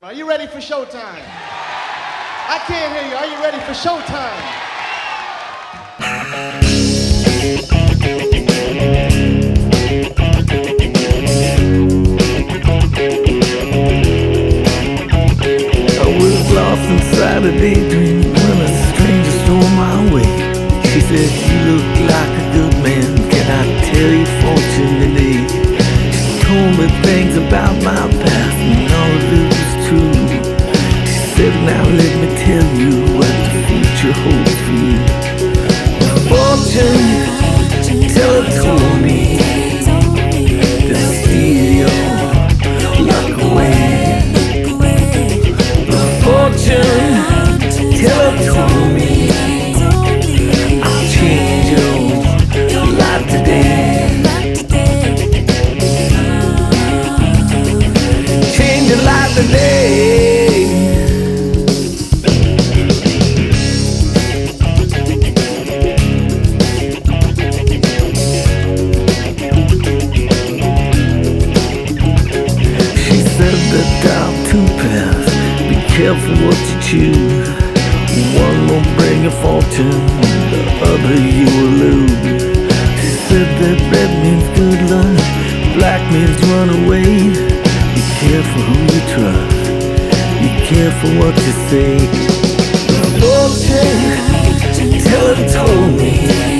Are you ready for showtime? I can't hear you. Are you ready for showtime? I was lost inside a daydream when a stranger stole my way. She said, You look like a good man. Can I tell your fortune today? She told me things about my past and all of it true. She said, Now let me tell you what the future holds for you. Fortune teller told me what you choose. One will bring a fortune, the other you will lose. She said that red means good luck, black means run away. Be careful who you trust. Be careful what you say. The fortune teller told me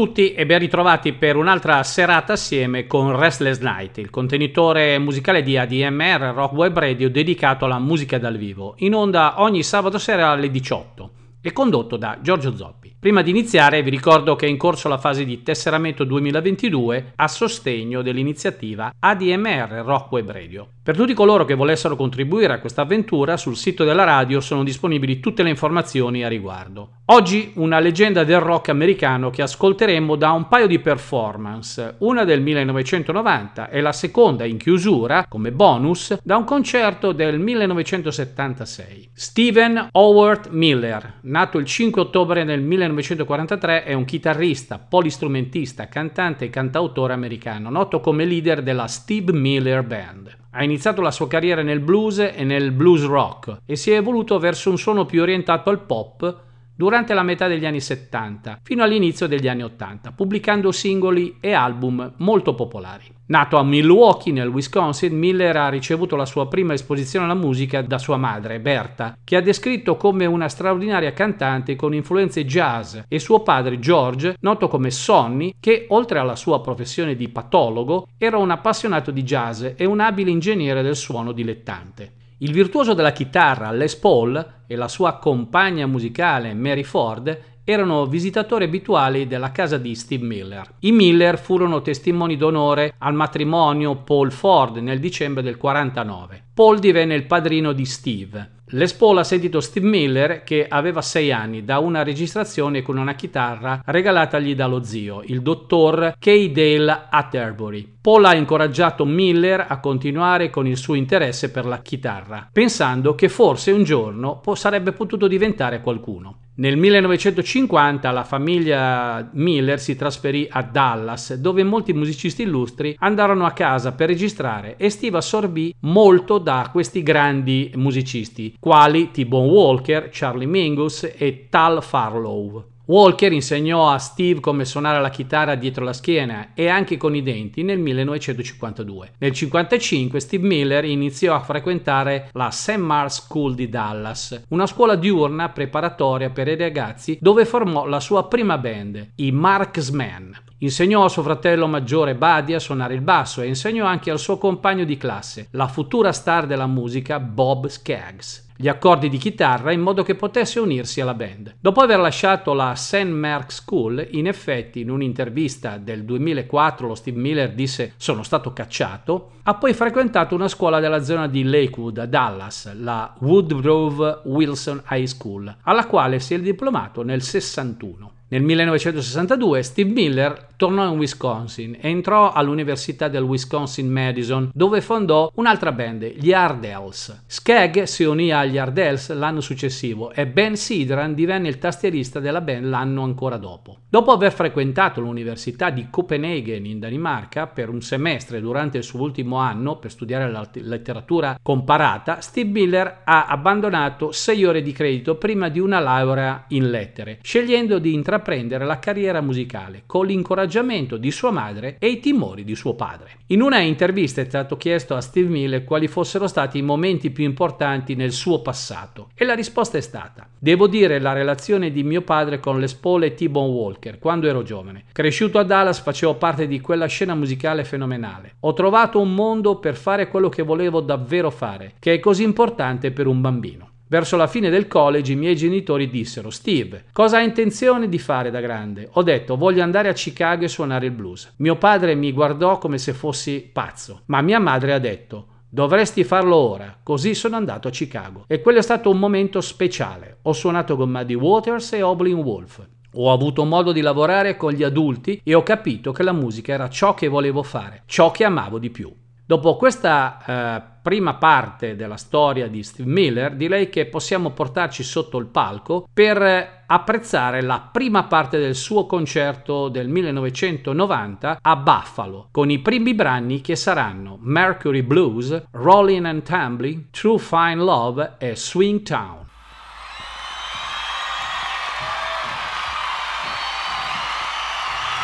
tutti e ben ritrovati per un'altra serata assieme con Restless Night, il contenitore musicale di ADMR Rock Web Radio dedicato alla musica dal vivo, in onda ogni sabato sera alle 18 e condotto da Giorgio Zoppi. Prima di iniziare vi ricordo che è in corso la fase di tesseramento 2022 a sostegno dell'iniziativa ADMR Rock Web Radio. Per tutti coloro che volessero contribuire a questa avventura, sul sito della radio sono disponibili tutte le informazioni a riguardo. Oggi una leggenda del rock americano che ascolteremo da un paio di performance, una del 1990 e la seconda in chiusura, come bonus, da un concerto del 1976. Stephen Howard Miller, nato il 5 ottobre del 1943, è un chitarrista, polistrumentista, cantante e cantautore americano, noto come leader della Steve Miller Band. Ha iniziato la sua carriera nel blues e nel blues rock e si è evoluto verso un suono più orientato al pop durante la metà degli anni 70 fino all'inizio degli anni 80, pubblicando singoli e album molto popolari. Nato a Milwaukee, nel Wisconsin, Miller ha ricevuto la sua prima esposizione alla musica da sua madre, Berta, che ha descritto come una straordinaria cantante con influenze jazz, e suo padre, George, noto come Sonny, che oltre alla sua professione di patologo, era un appassionato di jazz e un abile ingegnere del suono dilettante. Il virtuoso della chitarra Les Paul e la sua compagna musicale Mary Ford erano visitatori abituali della casa di Steve Miller. I Miller furono testimoni d'onore al matrimonio Paul Ford nel dicembre del 49. Paul divenne il padrino di Steve. Les Paul ha sentito Steve Miller che aveva 6 anni da una registrazione con una chitarra regalatagli dallo zio, il dottor K. Dale Atterbury. Paul ha incoraggiato Miller a continuare con il suo interesse per la chitarra, pensando che forse un giorno sarebbe potuto diventare qualcuno. Nel 1950 la famiglia Miller si trasferì a Dallas, dove molti musicisti illustri andarono a casa per registrare e Steve assorbì molto da questi grandi musicisti, quali T-Bone Walker, Charlie Mingus e Tal Farlow. Walker insegnò a Steve come suonare la chitarra dietro la schiena e anche con i denti nel 1952. Nel 1955 Steve Miller iniziò a frequentare la St. Mark's School di Dallas, una scuola diurna preparatoria per i ragazzi dove formò la sua prima band, i Marksmen. Insegnò a suo fratello maggiore Buddy a suonare il basso e insegnò anche al suo compagno di classe, la futura star della musica Bob Skaggs gli accordi di chitarra in modo che potesse unirsi alla band. Dopo aver lasciato la St. Mark's School, in effetti in un'intervista del 2004 lo Steve Miller disse sono stato cacciato, ha poi frequentato una scuola della zona di Lakewood a Dallas, la Woodgrove Wilson High School, alla quale si è diplomato nel 61. Nel 1962 Steve Miller tornò in Wisconsin e entrò all'Università del Wisconsin-Madison dove fondò un'altra band, gli Ardells. Skagg si unì agli Ardells l'anno successivo e Ben Sidran divenne il tastierista della band l'anno ancora dopo. Dopo aver frequentato l'Università di Copenaghen in Danimarca per un semestre durante il suo ultimo anno per studiare la letteratura comparata, Steve Miller ha abbandonato sei ore di credito prima di una laurea in lettere, scegliendo di intraprendere intraprendere la carriera musicale con l'incoraggiamento di sua madre e i timori di suo padre. In una intervista è stato chiesto a Steve Miller quali fossero stati i momenti più importanti nel suo passato e la risposta è stata Devo dire la relazione di mio padre con le spole T-Bone Walker quando ero giovane. Cresciuto a Dallas facevo parte di quella scena musicale fenomenale. Ho trovato un mondo per fare quello che volevo davvero fare, che è così importante per un bambino. Verso la fine del college i miei genitori dissero Steve, cosa hai intenzione di fare da grande? Ho detto voglio andare a Chicago e suonare il blues. Mio padre mi guardò come se fossi pazzo, ma mia madre ha detto Dovresti farlo ora, così sono andato a Chicago. E quello è stato un momento speciale. Ho suonato con Muddy Waters e Oblin Wolf. Ho avuto modo di lavorare con gli adulti e ho capito che la musica era ciò che volevo fare, ciò che amavo di più. Dopo questa eh, prima parte della storia di Steve Miller, direi che possiamo portarci sotto il palco per apprezzare la prima parte del suo concerto del 1990 a Buffalo, con i primi brani che saranno Mercury Blues, Rolling and Tumbling, True Fine Love e Swing Town.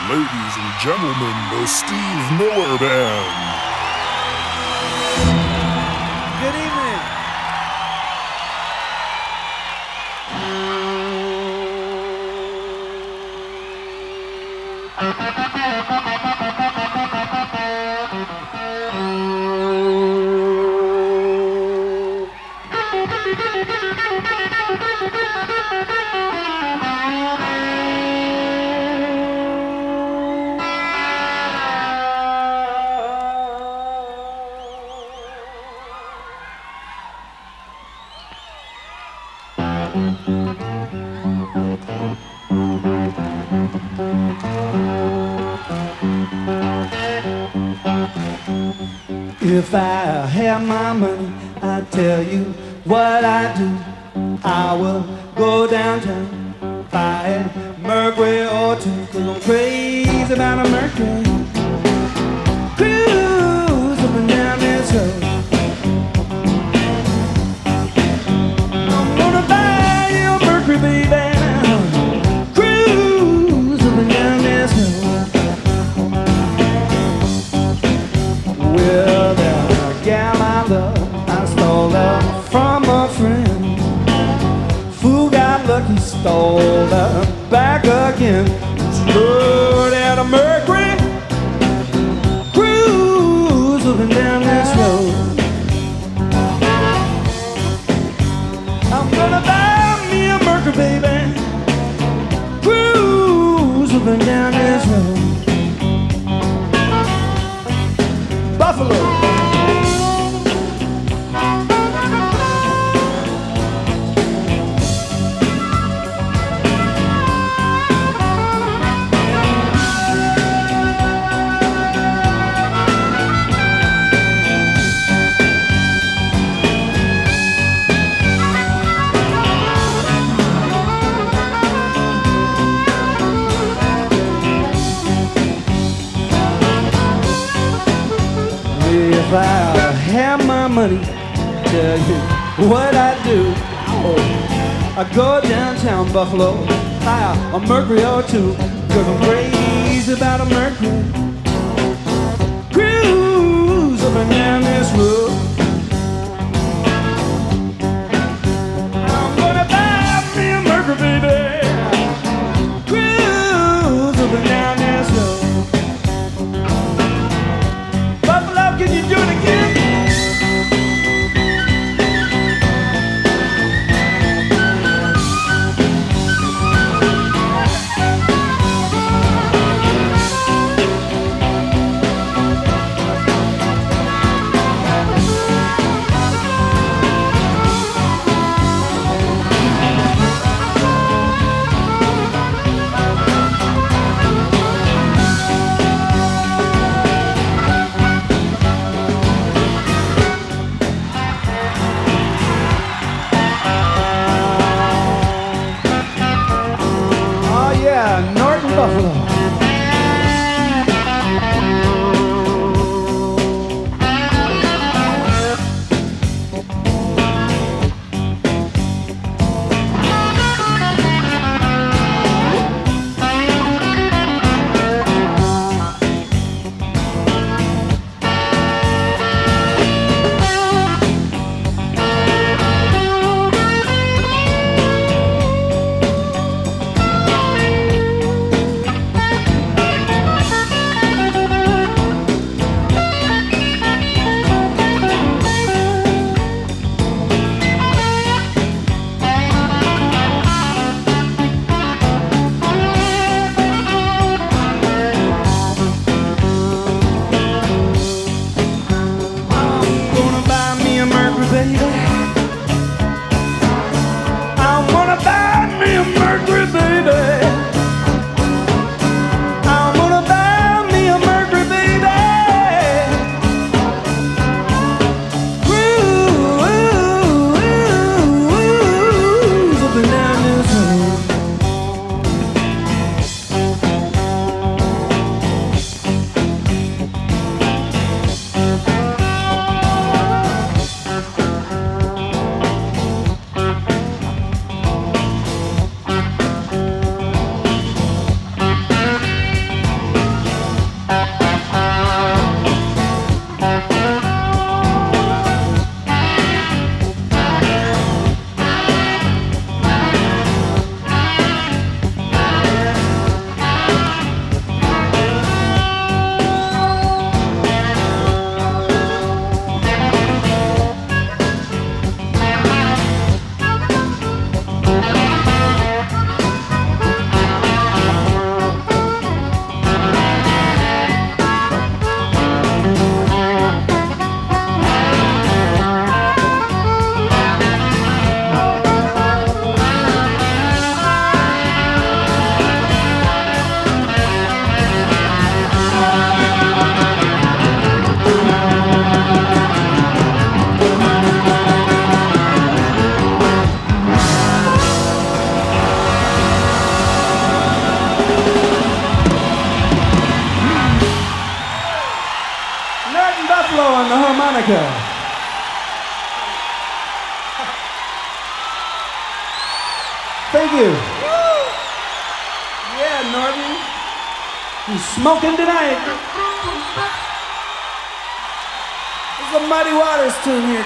Ladies and gentlemen, the Steve Miller Band. Bye.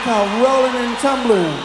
Called Rolling and Tumbling.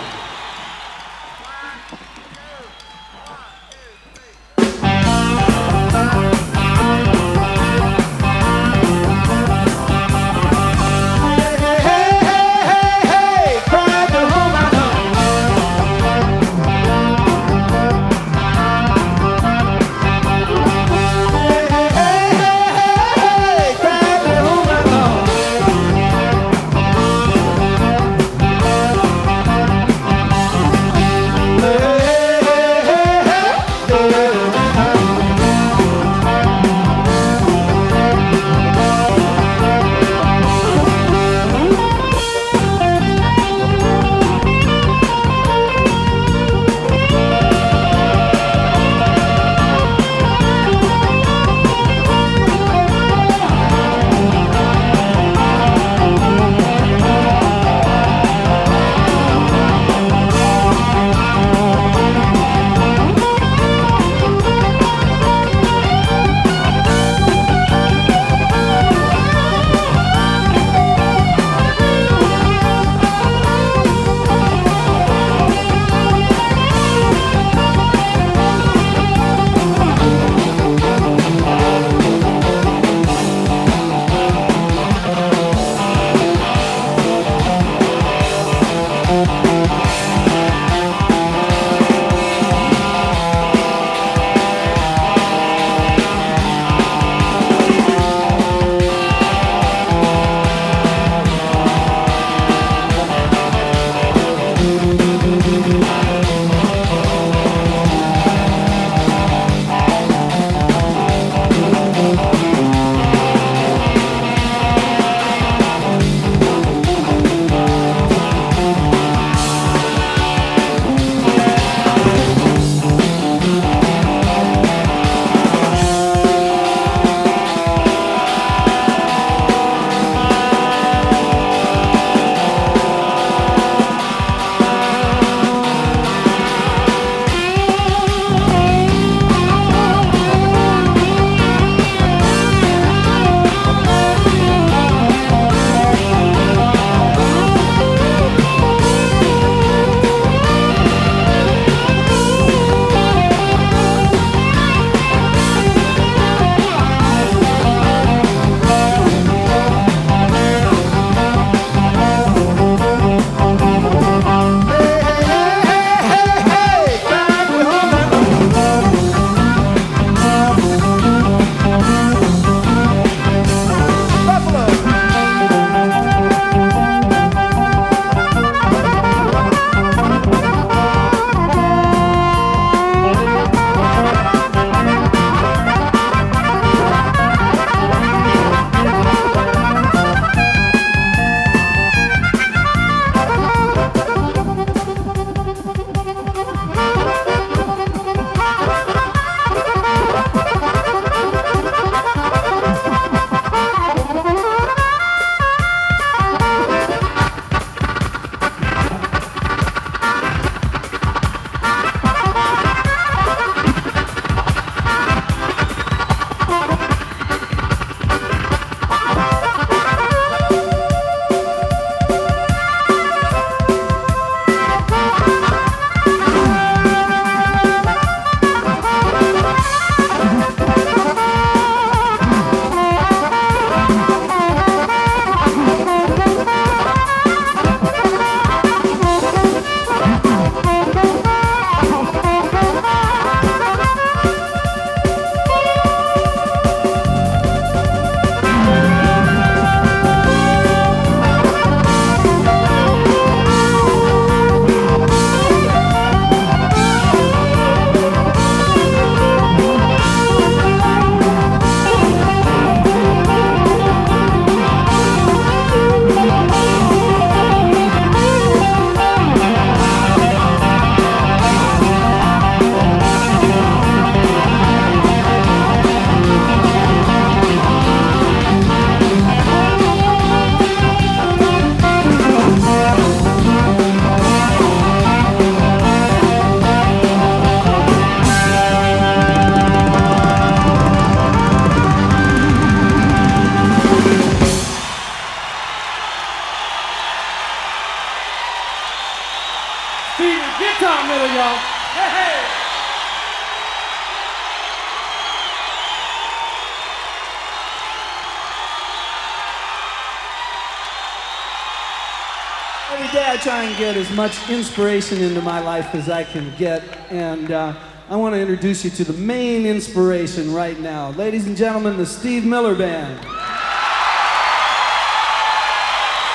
Day I try and get as much inspiration into my life as I can get, and uh, I want to introduce you to the main inspiration right now. Ladies and gentlemen, the Steve Miller Band.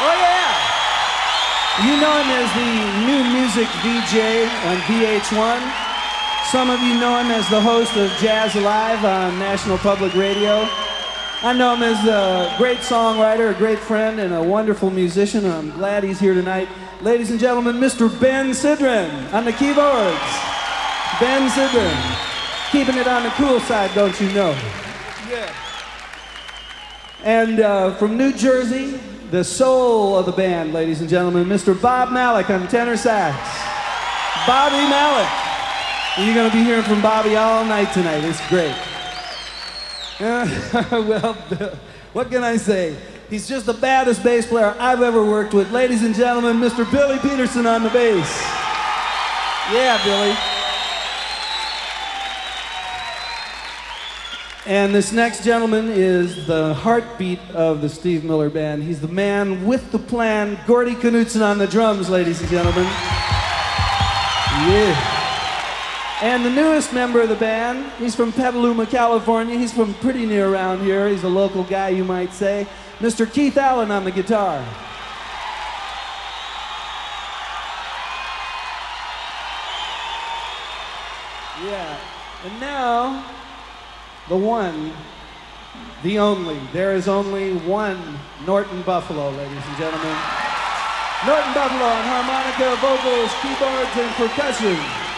Oh, yeah! You know him as the new music DJ on VH1. Some of you know him as the host of Jazz Alive on National Public Radio. I know him as a great songwriter, a great friend, and a wonderful musician, I'm glad he's here tonight. Ladies and gentlemen, Mr. Ben Sidran on the keyboards. Ben Sidran. Keeping it on the cool side, don't you know? Yeah. And uh, from New Jersey, the soul of the band, ladies and gentlemen, Mr. Bob Malik on tenor sax. Bobby Malik. You're going to be hearing from Bobby all night tonight. It's great. well, what can I say? He's just the baddest bass player I've ever worked with. Ladies and gentlemen, Mr. Billy Peterson on the bass. Yeah, Billy. And this next gentleman is the heartbeat of the Steve Miller Band. He's the man with the plan, Gordy Knudsen on the drums, ladies and gentlemen. Yeah. And the newest member of the band, he's from Petaluma, California. He's from pretty near around here. He's a local guy, you might say. Mr. Keith Allen on the guitar. Yeah. And now, the one, the only. There is only one Norton Buffalo, ladies and gentlemen. Norton Buffalo on harmonica, vocals, keyboards, and percussion.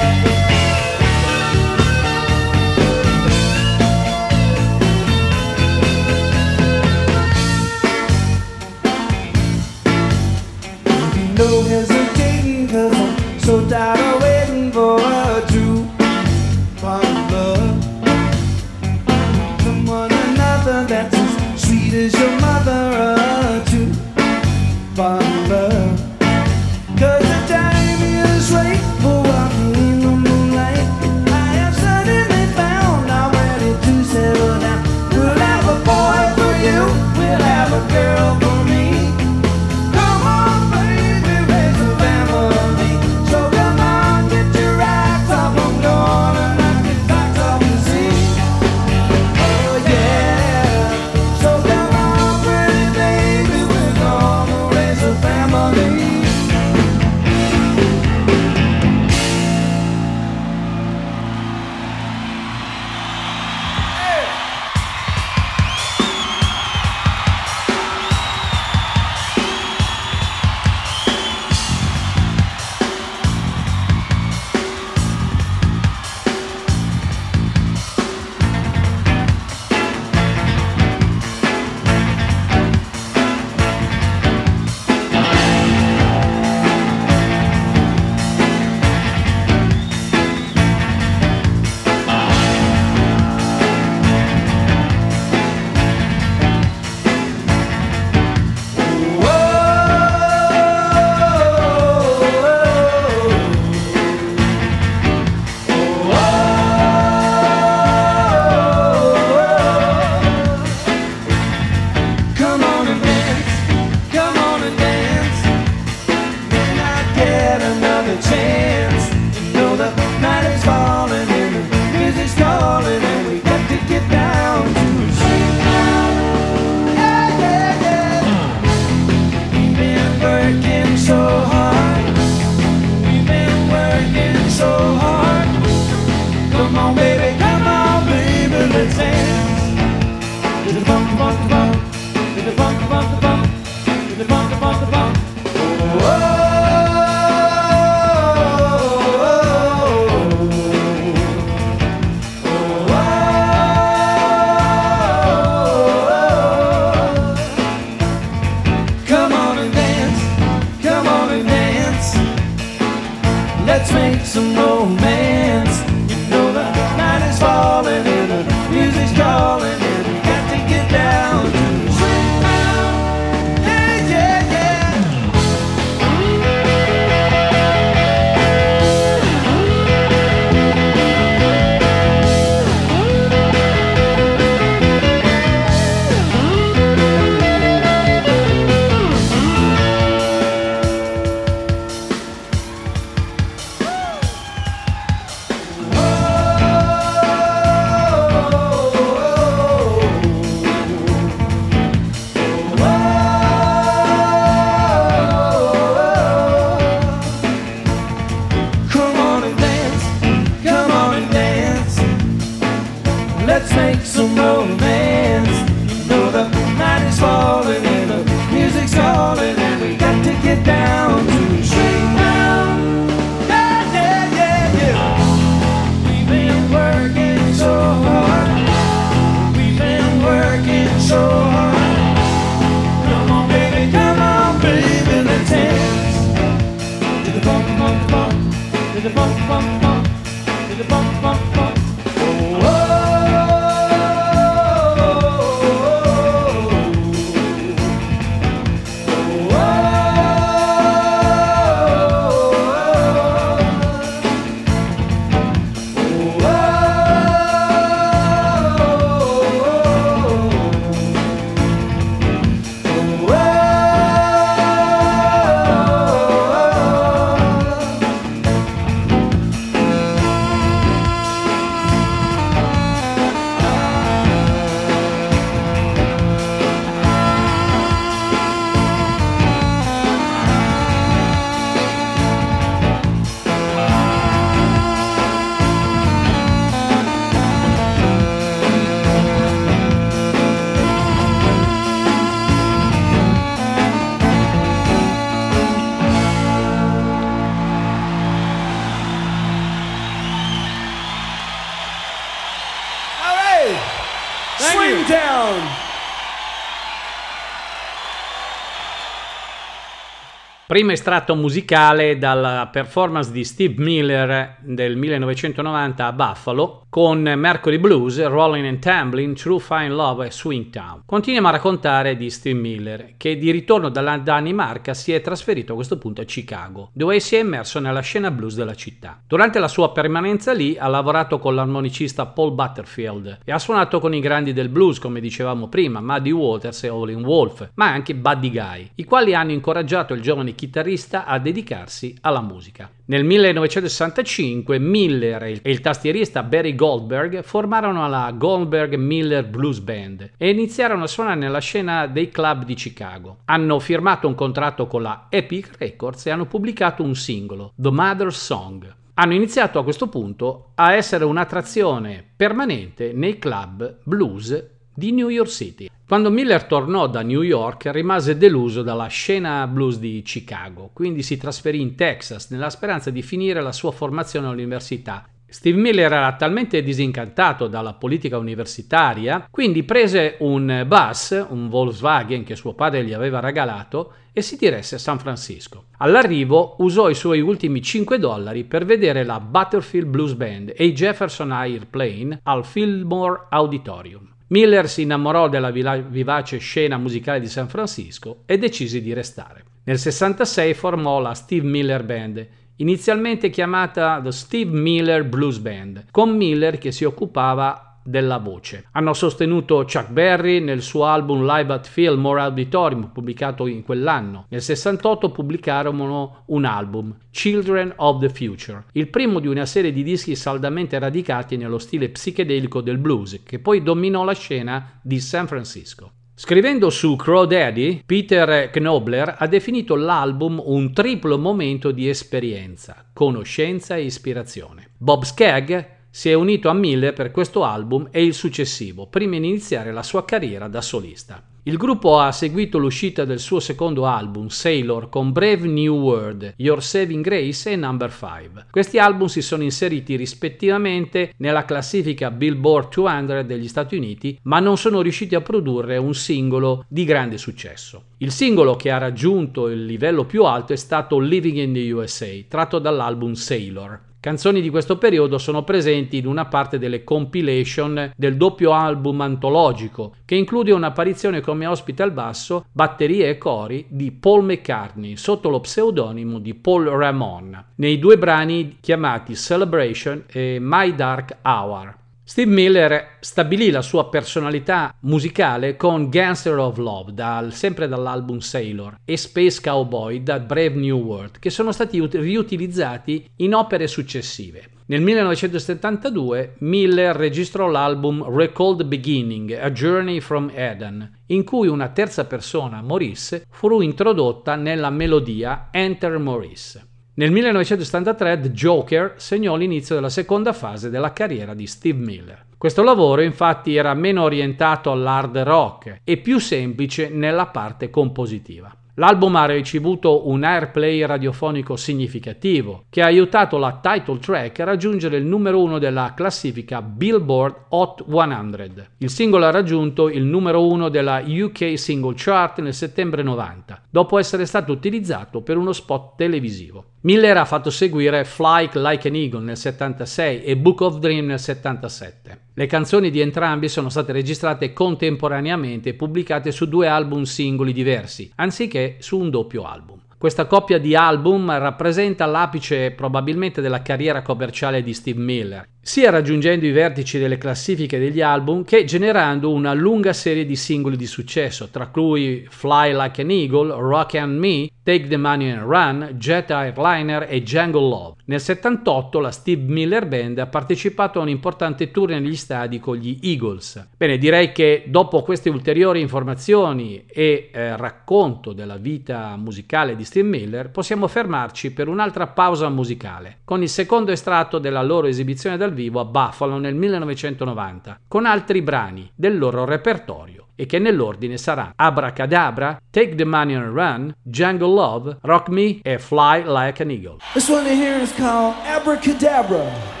Primo estratto musicale dalla performance di Steve Miller del 1990 a Buffalo con Mercury Blues, Rolling and Tumbling, True Fine Love e Swing Town. Continuiamo a raccontare di Steve Miller che di ritorno dalla Danimarca si è trasferito a questo punto a Chicago dove si è immerso nella scena blues della città. Durante la sua permanenza lì ha lavorato con l'armonicista Paul Butterfield e ha suonato con i grandi del blues come dicevamo prima, Muddy Waters e Howlin' Wolf, ma anche Buddy Guy, i quali hanno incoraggiato il giovane chitarrista a dedicarsi alla musica. Nel 1965 Miller e il tastierista Barry Goldberg formarono la Goldberg Miller Blues Band e iniziarono a suonare nella scena dei club di Chicago. Hanno firmato un contratto con la Epic Records e hanno pubblicato un singolo, The Mother's Song. Hanno iniziato a questo punto a essere un'attrazione permanente nei club blues di New York City. Quando Miller tornò da New York rimase deluso dalla scena blues di Chicago, quindi si trasferì in Texas nella speranza di finire la sua formazione all'università. Steve Miller era talmente disincantato dalla politica universitaria, quindi prese un bus, un Volkswagen che suo padre gli aveva regalato, e si diresse a San Francisco. All'arrivo usò i suoi ultimi 5 dollari per vedere la Butterfield Blues Band e i Jefferson Airplane al Fillmore Auditorium. Miller si innamorò della vivace scena musicale di San Francisco e decise di restare. Nel 66 formò la Steve Miller Band, inizialmente chiamata The Steve Miller Blues Band, con Miller che si occupava della voce. Hanno sostenuto Chuck Berry nel suo album Live at Fillmore Auditorium pubblicato in quell'anno. Nel 68 pubblicarono un album, Children of the Future, il primo di una serie di dischi saldamente radicati nello stile psichedelico del blues, che poi dominò la scena di San Francisco. Scrivendo su Crow Daddy, Peter Knobler ha definito l'album un triplo momento di esperienza, conoscenza e ispirazione. Bob Skagg si è unito a Miller per questo album e il successivo, prima di iniziare la sua carriera da solista. Il gruppo ha seguito l'uscita del suo secondo album, Sailor, con Brave New World, Your Saving Grace e Number 5. Questi album si sono inseriti rispettivamente nella classifica Billboard 200 degli Stati Uniti, ma non sono riusciti a produrre un singolo di grande successo. Il singolo che ha raggiunto il livello più alto è stato Living in the USA, tratto dall'album Sailor. Canzoni di questo periodo sono presenti in una parte delle compilation del doppio album antologico, che include un'apparizione come ospite al basso, batterie e cori di Paul McCartney sotto lo pseudonimo di Paul Ramon, nei due brani chiamati Celebration e My Dark Hour. Steve Miller stabilì la sua personalità musicale con Gangster of Love, dal, sempre dall'album Sailor, e Space Cowboy da Brave New World, che sono stati riutilizzati in opere successive. Nel 1972 Miller registrò l'album Recall the Beginning, A Journey from Eden, in cui una terza persona, Maurice, fu introdotta nella melodia Enter Maurice. Nel 1973 The Joker segnò l'inizio della seconda fase della carriera di Steve Miller. Questo lavoro infatti era meno orientato all'hard rock e più semplice nella parte compositiva. L'album ha ricevuto un airplay radiofonico significativo che ha aiutato la title track a raggiungere il numero uno della classifica Billboard Hot 100. Il singolo ha raggiunto il numero uno della UK Single Chart nel settembre 90, dopo essere stato utilizzato per uno spot televisivo. Miller ha fatto seguire Fly Like an Eagle nel 76 e Book of Dream nel 77. Le canzoni di entrambi sono state registrate contemporaneamente e pubblicate su due album singoli diversi, anziché su un doppio album. Questa coppia di album rappresenta l'apice probabilmente della carriera commerciale di Steve Miller, sia raggiungendo i vertici delle classifiche degli album che generando una lunga serie di singoli di successo, tra cui Fly Like an Eagle, Rock and Me, Take the Money and Run, Jet Airliner e Jungle Love. Nel 78 la Steve Miller Band ha partecipato a un importante tour negli stadi con gli Eagles. Bene, direi che dopo queste ulteriori informazioni e eh, racconto della vita musicale di Steve Miller, possiamo fermarci per un'altra pausa musicale, con il secondo estratto della loro esibizione dal vivo a Buffalo nel 1990, con altri brani del loro repertorio e che nell'ordine sarà Abracadabra, Take the Money and Run, Jungle Love, Rock Me e Fly Like an Eagle. This one here is called Abracadabra.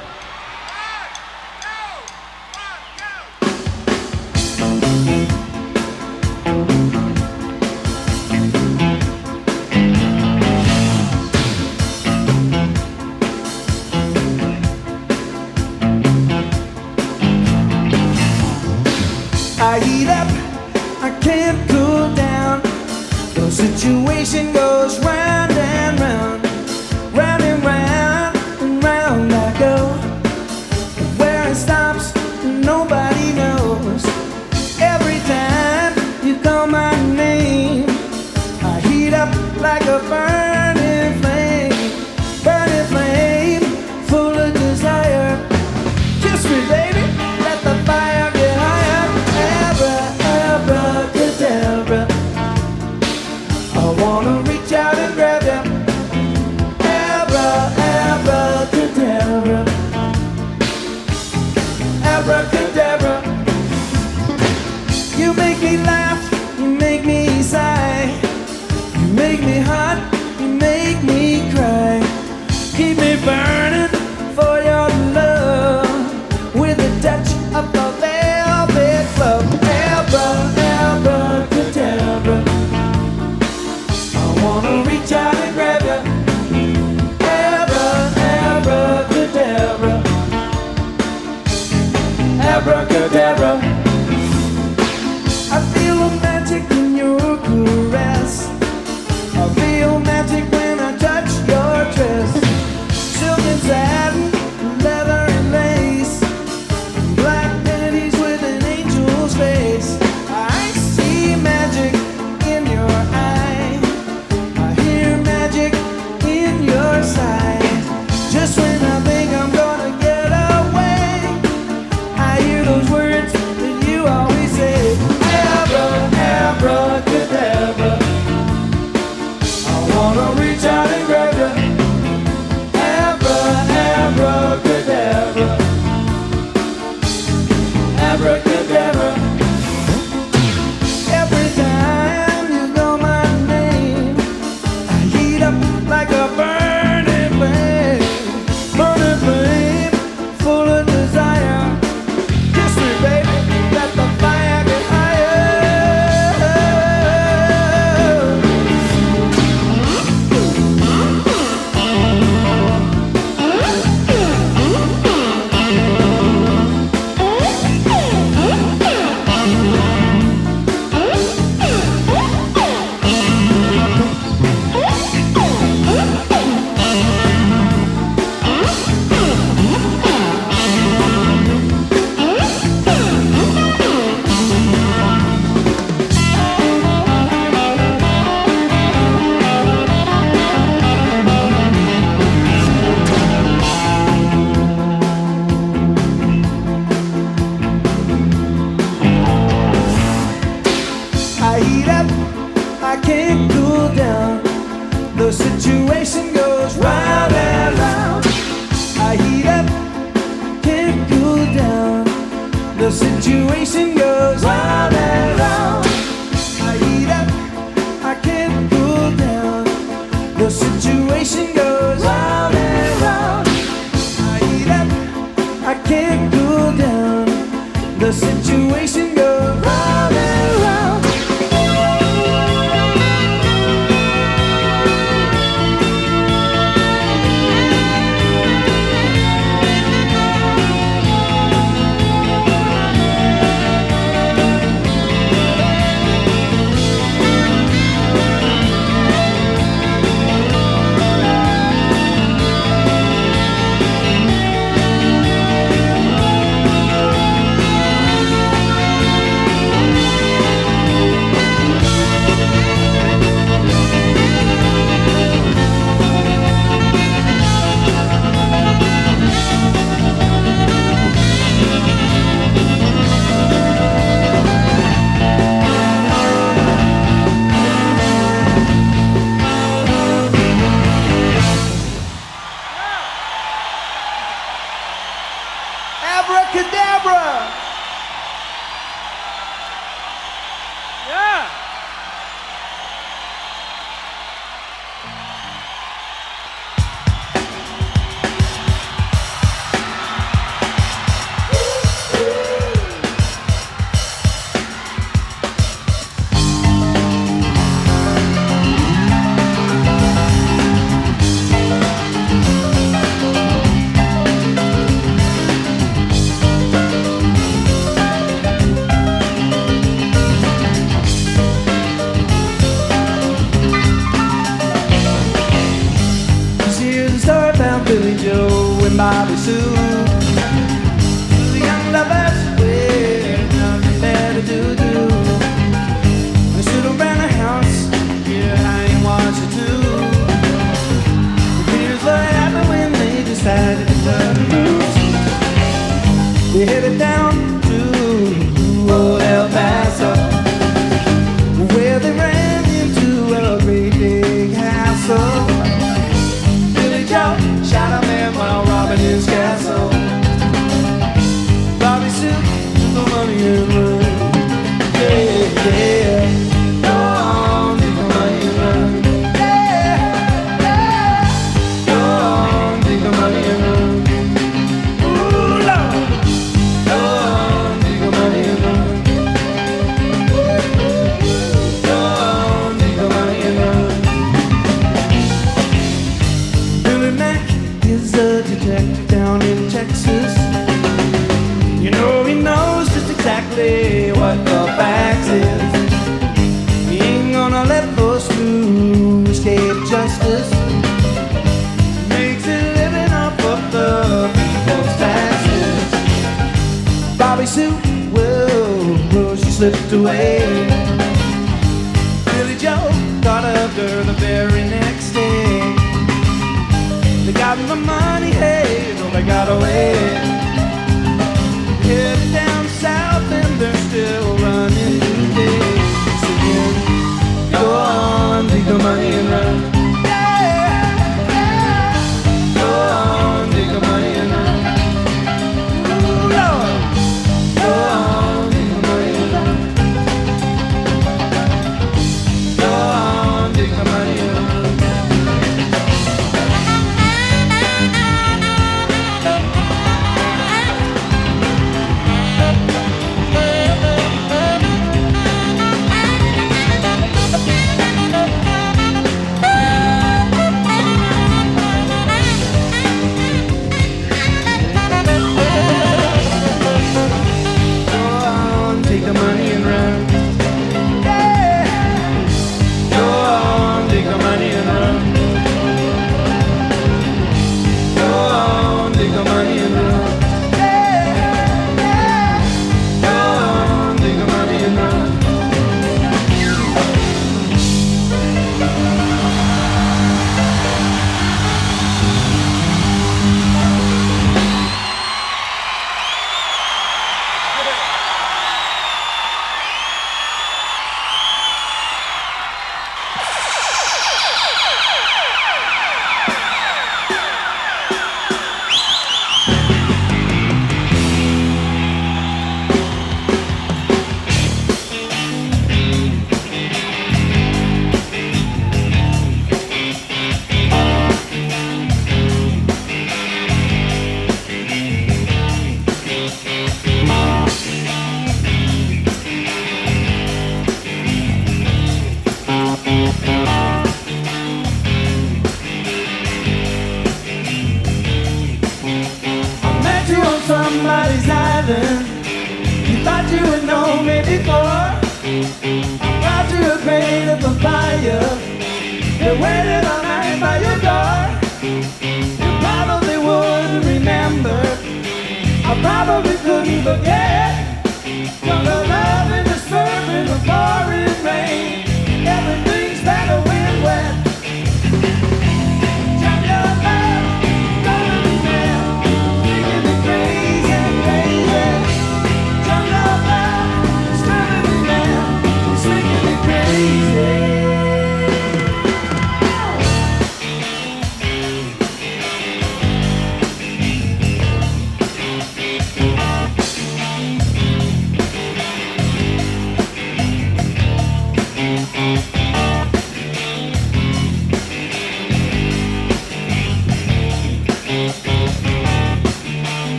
Situation goes round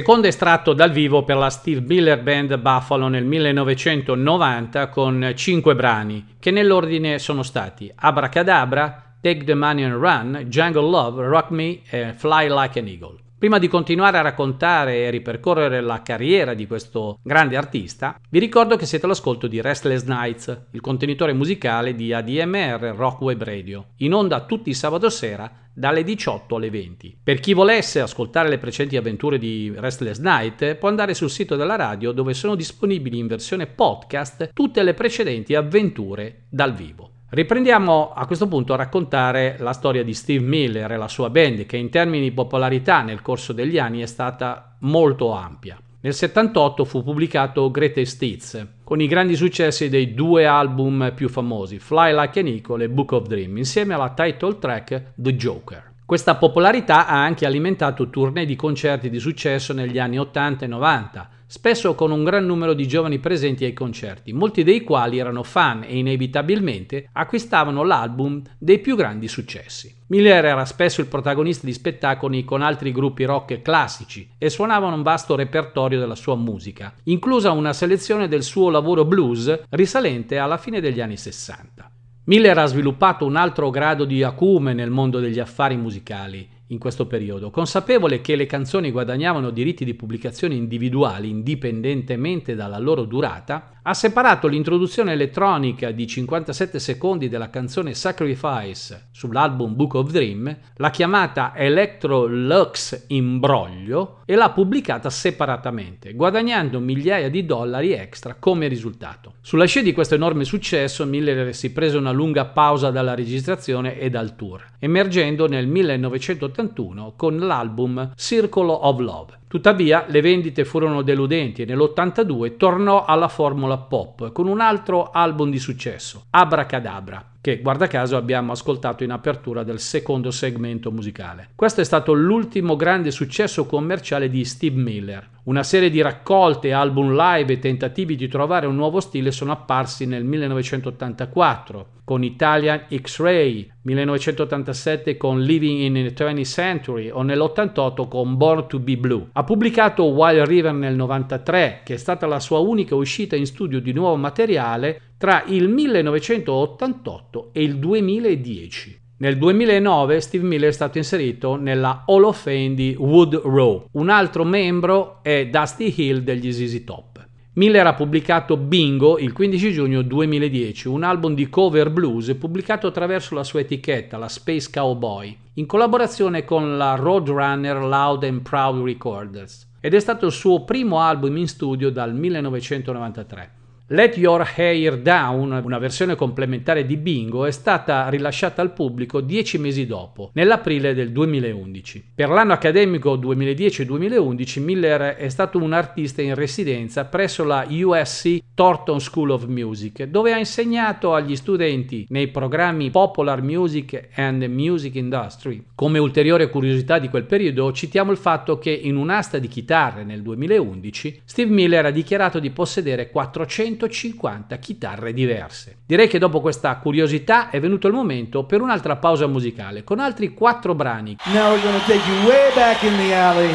Secondo estratto dal vivo per la Steve Miller Band Buffalo nel 1990 con cinque brani, che nell'ordine sono stati Abracadabra, Take the Money and Run, Jungle Love, Rock Me e Fly Like an Eagle. Prima di continuare a raccontare e ripercorrere la carriera di questo grande artista, vi ricordo che siete all'ascolto di Restless Nights, il contenitore musicale di ADMR Rock Web Radio, in onda tutti i sabato sera dalle 18 alle 20. Per chi volesse ascoltare le precedenti avventure di Restless Night, può andare sul sito della radio dove sono disponibili in versione podcast tutte le precedenti avventure dal vivo. Riprendiamo a questo punto a raccontare la storia di Steve Miller e la sua band, che in termini di popolarità nel corso degli anni è stata molto ampia. Nel 78 fu pubblicato Greatest Hits, con i grandi successi dei due album più famosi, Fly Like an Eagle e Book of Dream, insieme alla title track The Joker. Questa popolarità ha anche alimentato tournée di concerti di successo negli anni 80 e 90, spesso con un gran numero di giovani presenti ai concerti, molti dei quali erano fan e inevitabilmente acquistavano l'album dei più grandi successi. Miller era spesso il protagonista di spettacoli con altri gruppi rock classici e suonava un vasto repertorio della sua musica, inclusa una selezione del suo lavoro blues risalente alla fine degli anni 60. Miller ha sviluppato un altro grado di acume nel mondo degli affari musicali in questo periodo, consapevole che le canzoni guadagnavano diritti di pubblicazione individuali indipendentemente dalla loro durata, ha separato l'introduzione elettronica di 57 secondi della canzone Sacrifice sull'album Book of Dream, l'ha chiamata Electro Lux Imbroglio e l'ha pubblicata separatamente, guadagnando migliaia di dollari extra come risultato. Sulla scia di questo enorme successo, Miller si prese una lunga pausa dalla registrazione e dal tour, emergendo nel 1981 con l'album Circle of Love. Tuttavia le vendite furono deludenti e nell'82 tornò alla formula pop con un altro album di successo, Abracadabra, che guarda caso abbiamo ascoltato in apertura del secondo segmento musicale. Questo è stato l'ultimo grande successo commerciale di Steve Miller. Una serie di raccolte, album live e tentativi di trovare un nuovo stile sono apparsi nel 1984 con Italian X-Ray, 1987 con Living in the 20th Century o nell'88 con Born to Be Blue. Ha pubblicato Wild River nel 93, che è stata la sua unica uscita in studio di nuovo materiale tra il 1988 e il 2010. Nel 2009 Steve Miller è stato inserito nella Hall of Fame di Wood Row. Un altro membro è Dusty Hill degli ZZ Top. Miller ha pubblicato Bingo il 15 giugno 2010, un album di cover blues pubblicato attraverso la sua etichetta, la Space Cowboy, in collaborazione con la Roadrunner Loud and Proud Recorders, ed è stato il suo primo album in studio dal 1993. Let Your Hair Down, una versione complementare di Bingo, è stata rilasciata al pubblico dieci mesi dopo, nell'aprile del 2011. Per l'anno accademico 2010-2011 Miller è stato un artista in residenza presso la USC Thornton School of Music, dove ha insegnato agli studenti nei programmi Popular Music and Music Industry. Come ulteriore curiosità di quel periodo citiamo il fatto che in un'asta di chitarre nel 2011 Steve Miller ha dichiarato di possedere 400 150 chitarre diverse. Direi che dopo questa curiosità è venuto il momento per un'altra pausa musicale con altri quattro brani. Now we're gonna take you way back in the alley.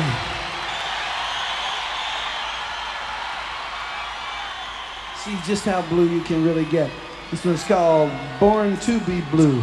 See just how blue you can really get. This one's called Born to Be Blue.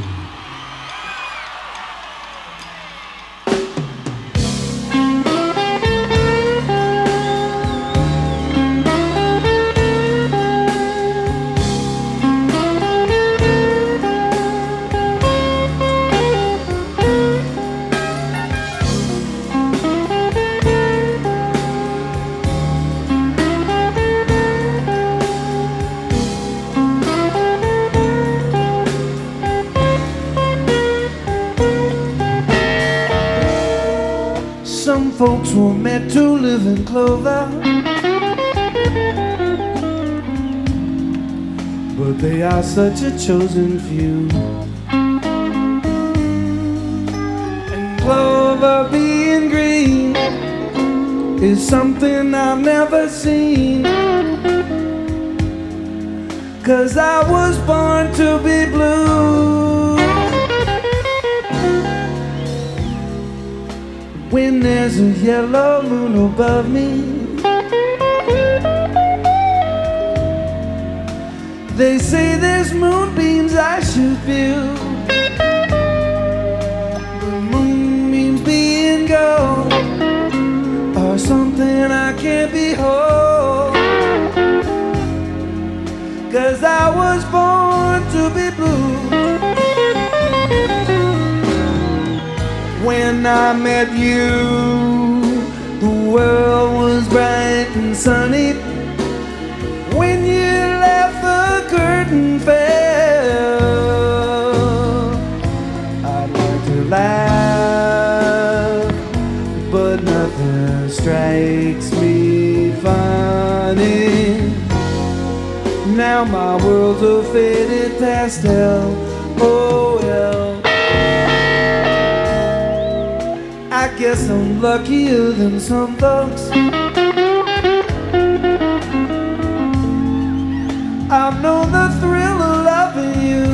Folks were meant to live in clover. But they are such a chosen few. And clover being green is something I've never seen. Cause I was born to be blue. When there's a yellow moon above me. They say there's moonbeams I should feel. But moonbeams being gold are something I can't behold. Cause I was born When I met you, the world was bright and sunny. When you left, the curtain fell. I'd like to laugh, but nothing strikes me funny. Now my world's a faded pastel. Oh guess I'm luckier than some folks. I've known the thrill of loving you,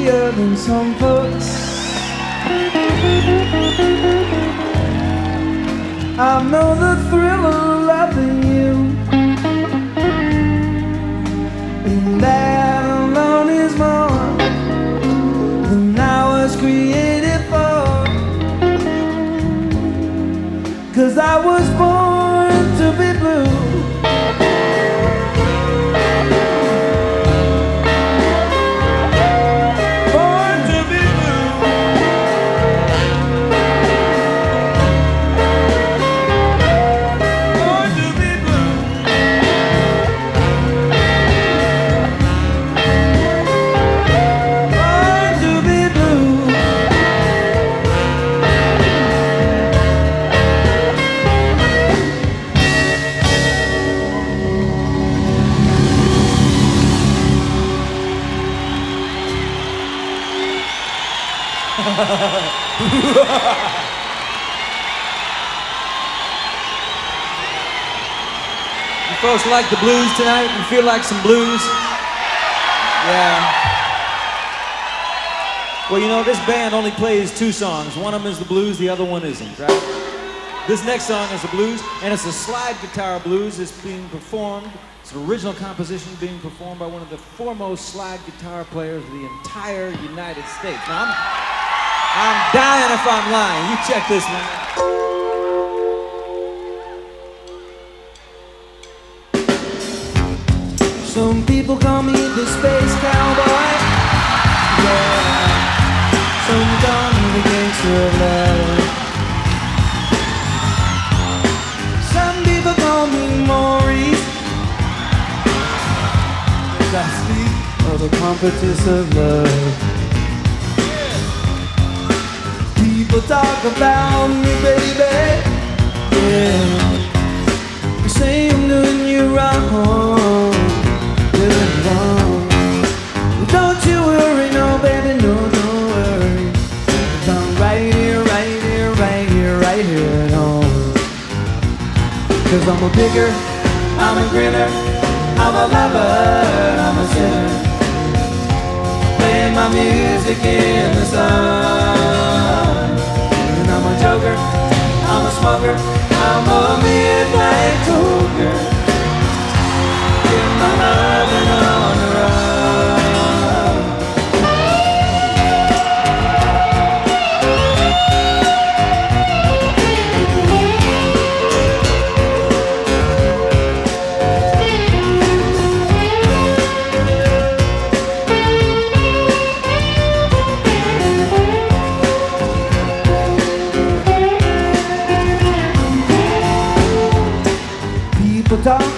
Luckier than some folks. I know the thrill folks like the blues tonight? You feel like some blues? Yeah. Well, you know, this band only plays two songs. One of them is the blues, the other one isn't, right? This next song is the blues, and it's a slide guitar blues. It's being performed, it's an original composition being performed by one of the foremost slide guitar players of the entire United States. Now, I'm, I'm dying if I'm lying. You check this one Some people call me the space cowboy. Yeah. Some call me the gangster of love. Some people call me Maurice. Cause I of the competence of love. People talk about me, baby. Yeah. They say I'm doing you wrong. Cause I'm a bigger, I'm a grinner, I'm a lover, I'm a sinner. Playing my music in the sun. And I'm a joker, I'm a smoker, I'm a midnight toker.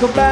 goodbye.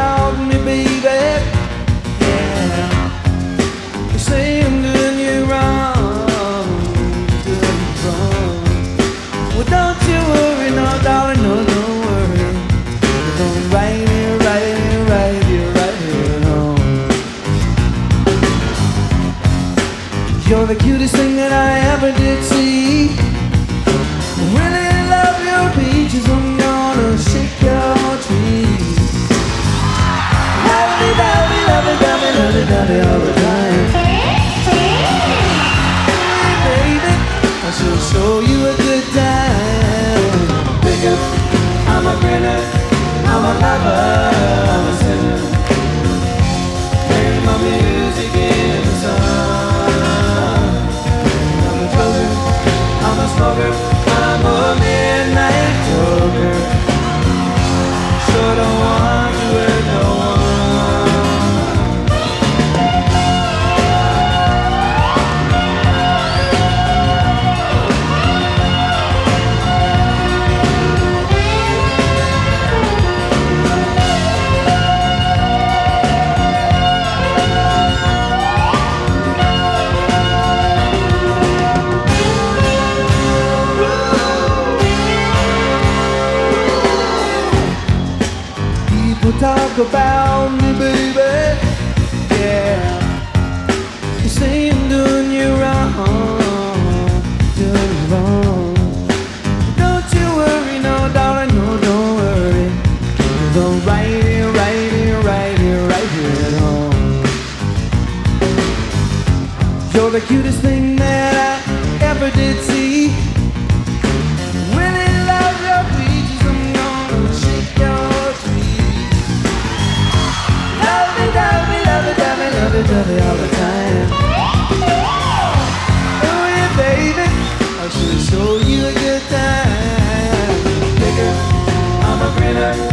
grinner. I'm a lover, I'm a sinner. My music in the sun. I'm a I'm a smoker. about me, baby. Yeah, you say I'm doing you wrong, doing you wrong. Don't you worry, no, darling, no, don't worry. I'm right here, right here, right here, right here at home. You're the cutest Yeah.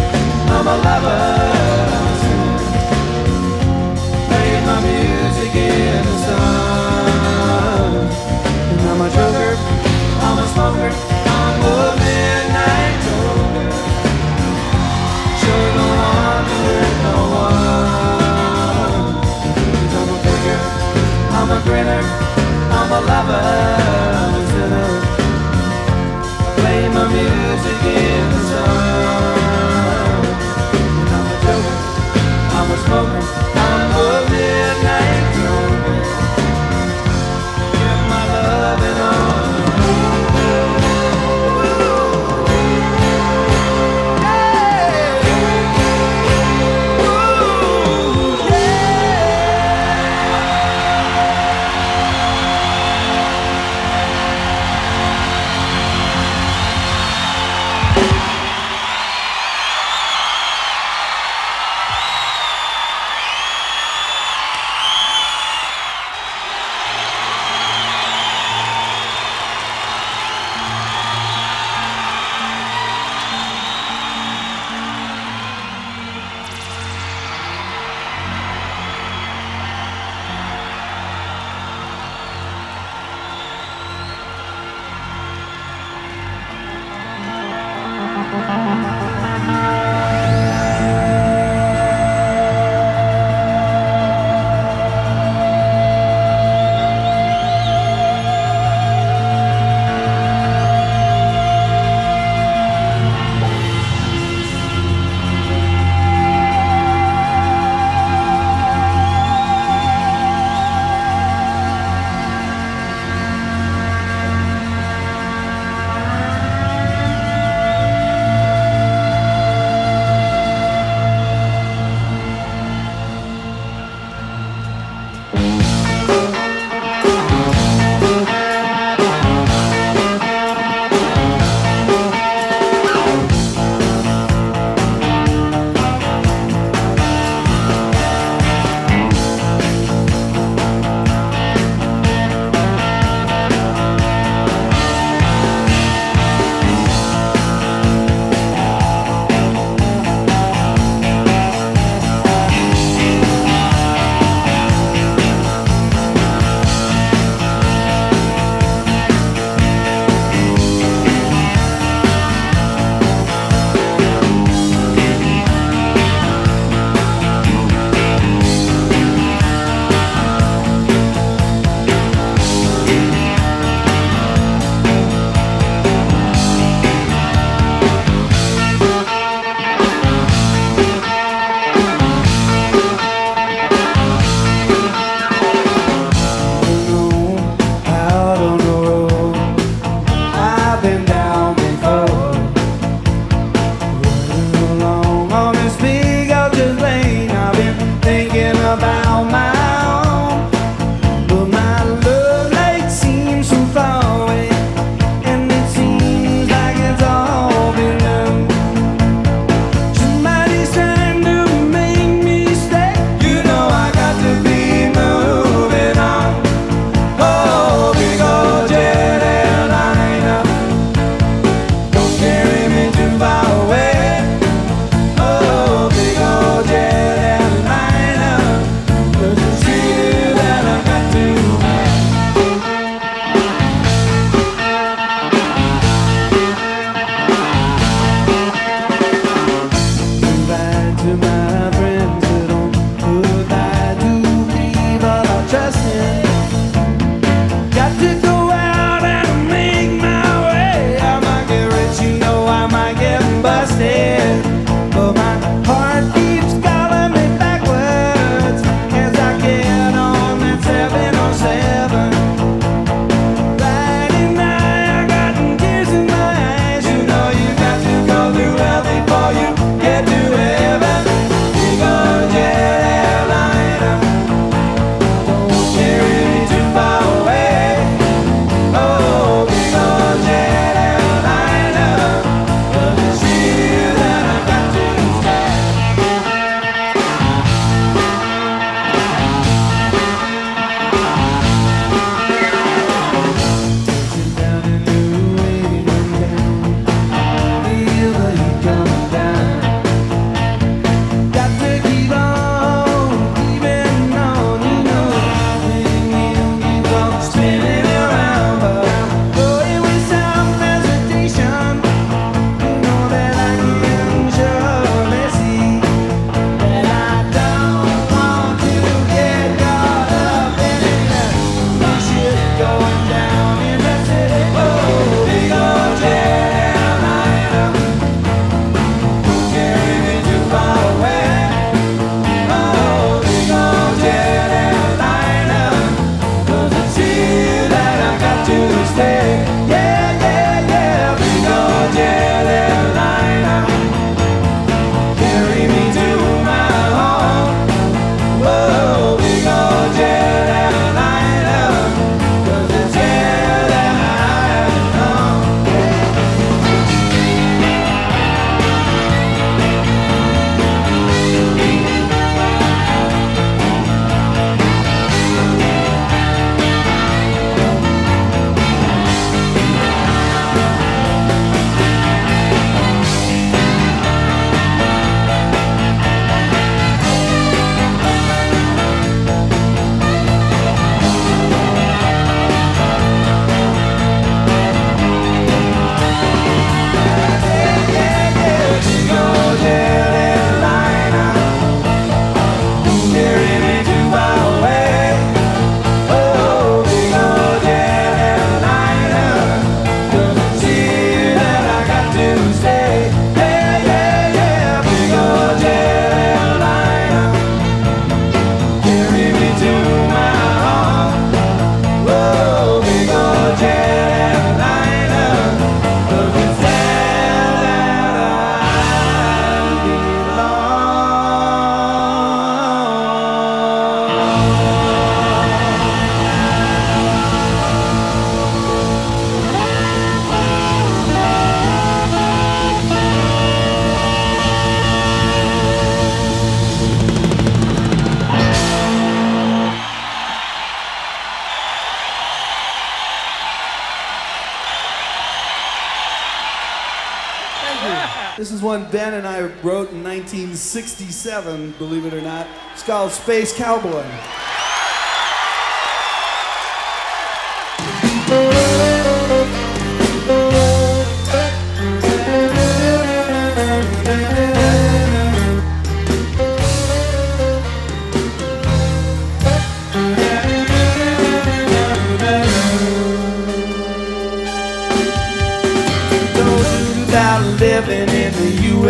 I wrote in 1967, believe it or not. It's called Space Cowboy.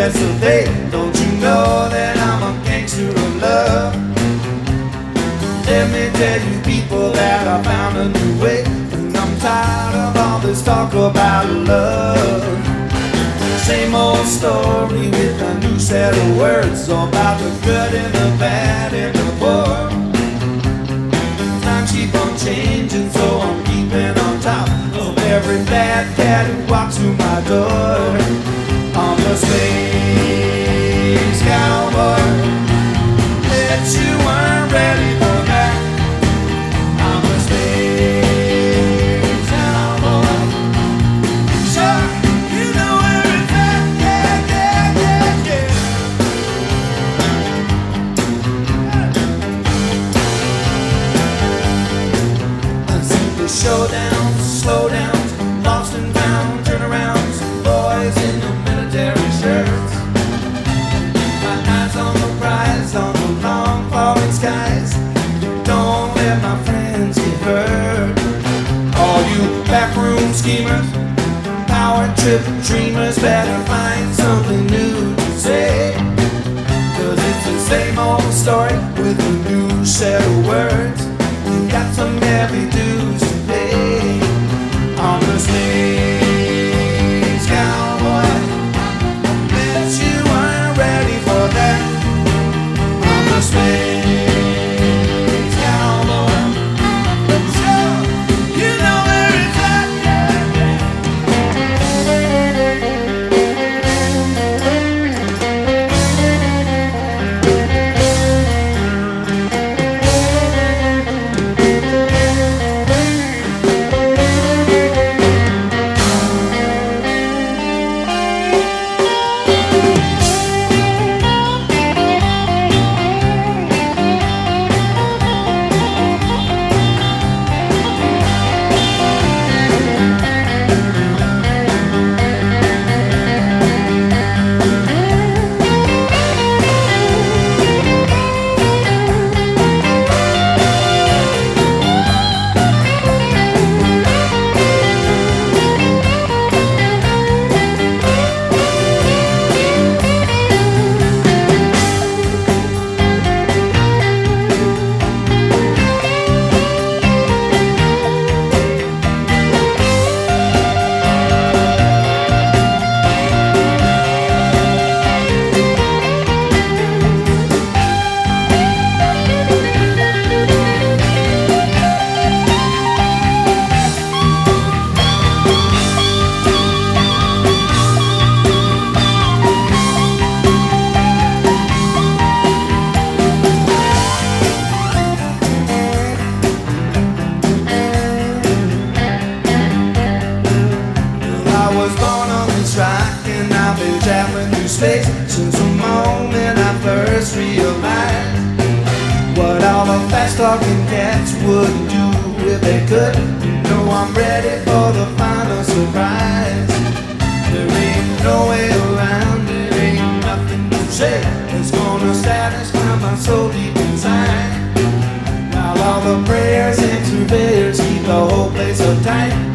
US. Don't you know that I'm a gangster of love? Let me tell you, people, that I found a new way. And I'm tired of all this talk about love. Same old story with a new set of words about the good and the bad and the poor. Times keep on changing, so I'm keeping on top of every bad cat who walks through my door. Space cowboy. That you weren't ready for. Schemers, power trip dreamers, better find something first realized what all the fast talking cats would do if they could. Know I'm ready for the final surprise. There ain't no way around it, ain't nothing to say that's gonna satisfy my soul deep inside. While all the prayers and surveyors keep the whole place uptight keeps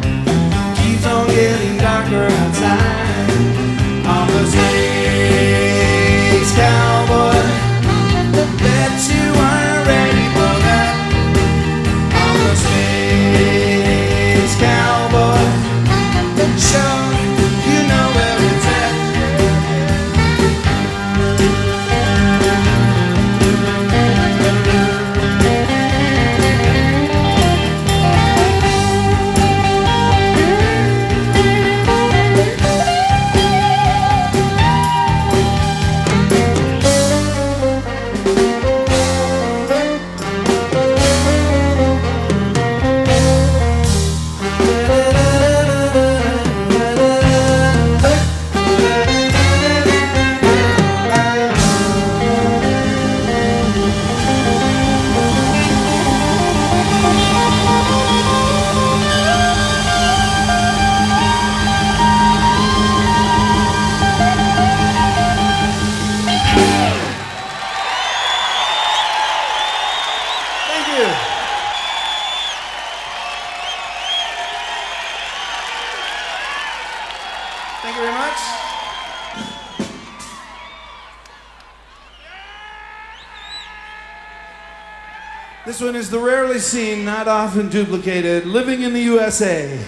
often duplicated, Living in the USA.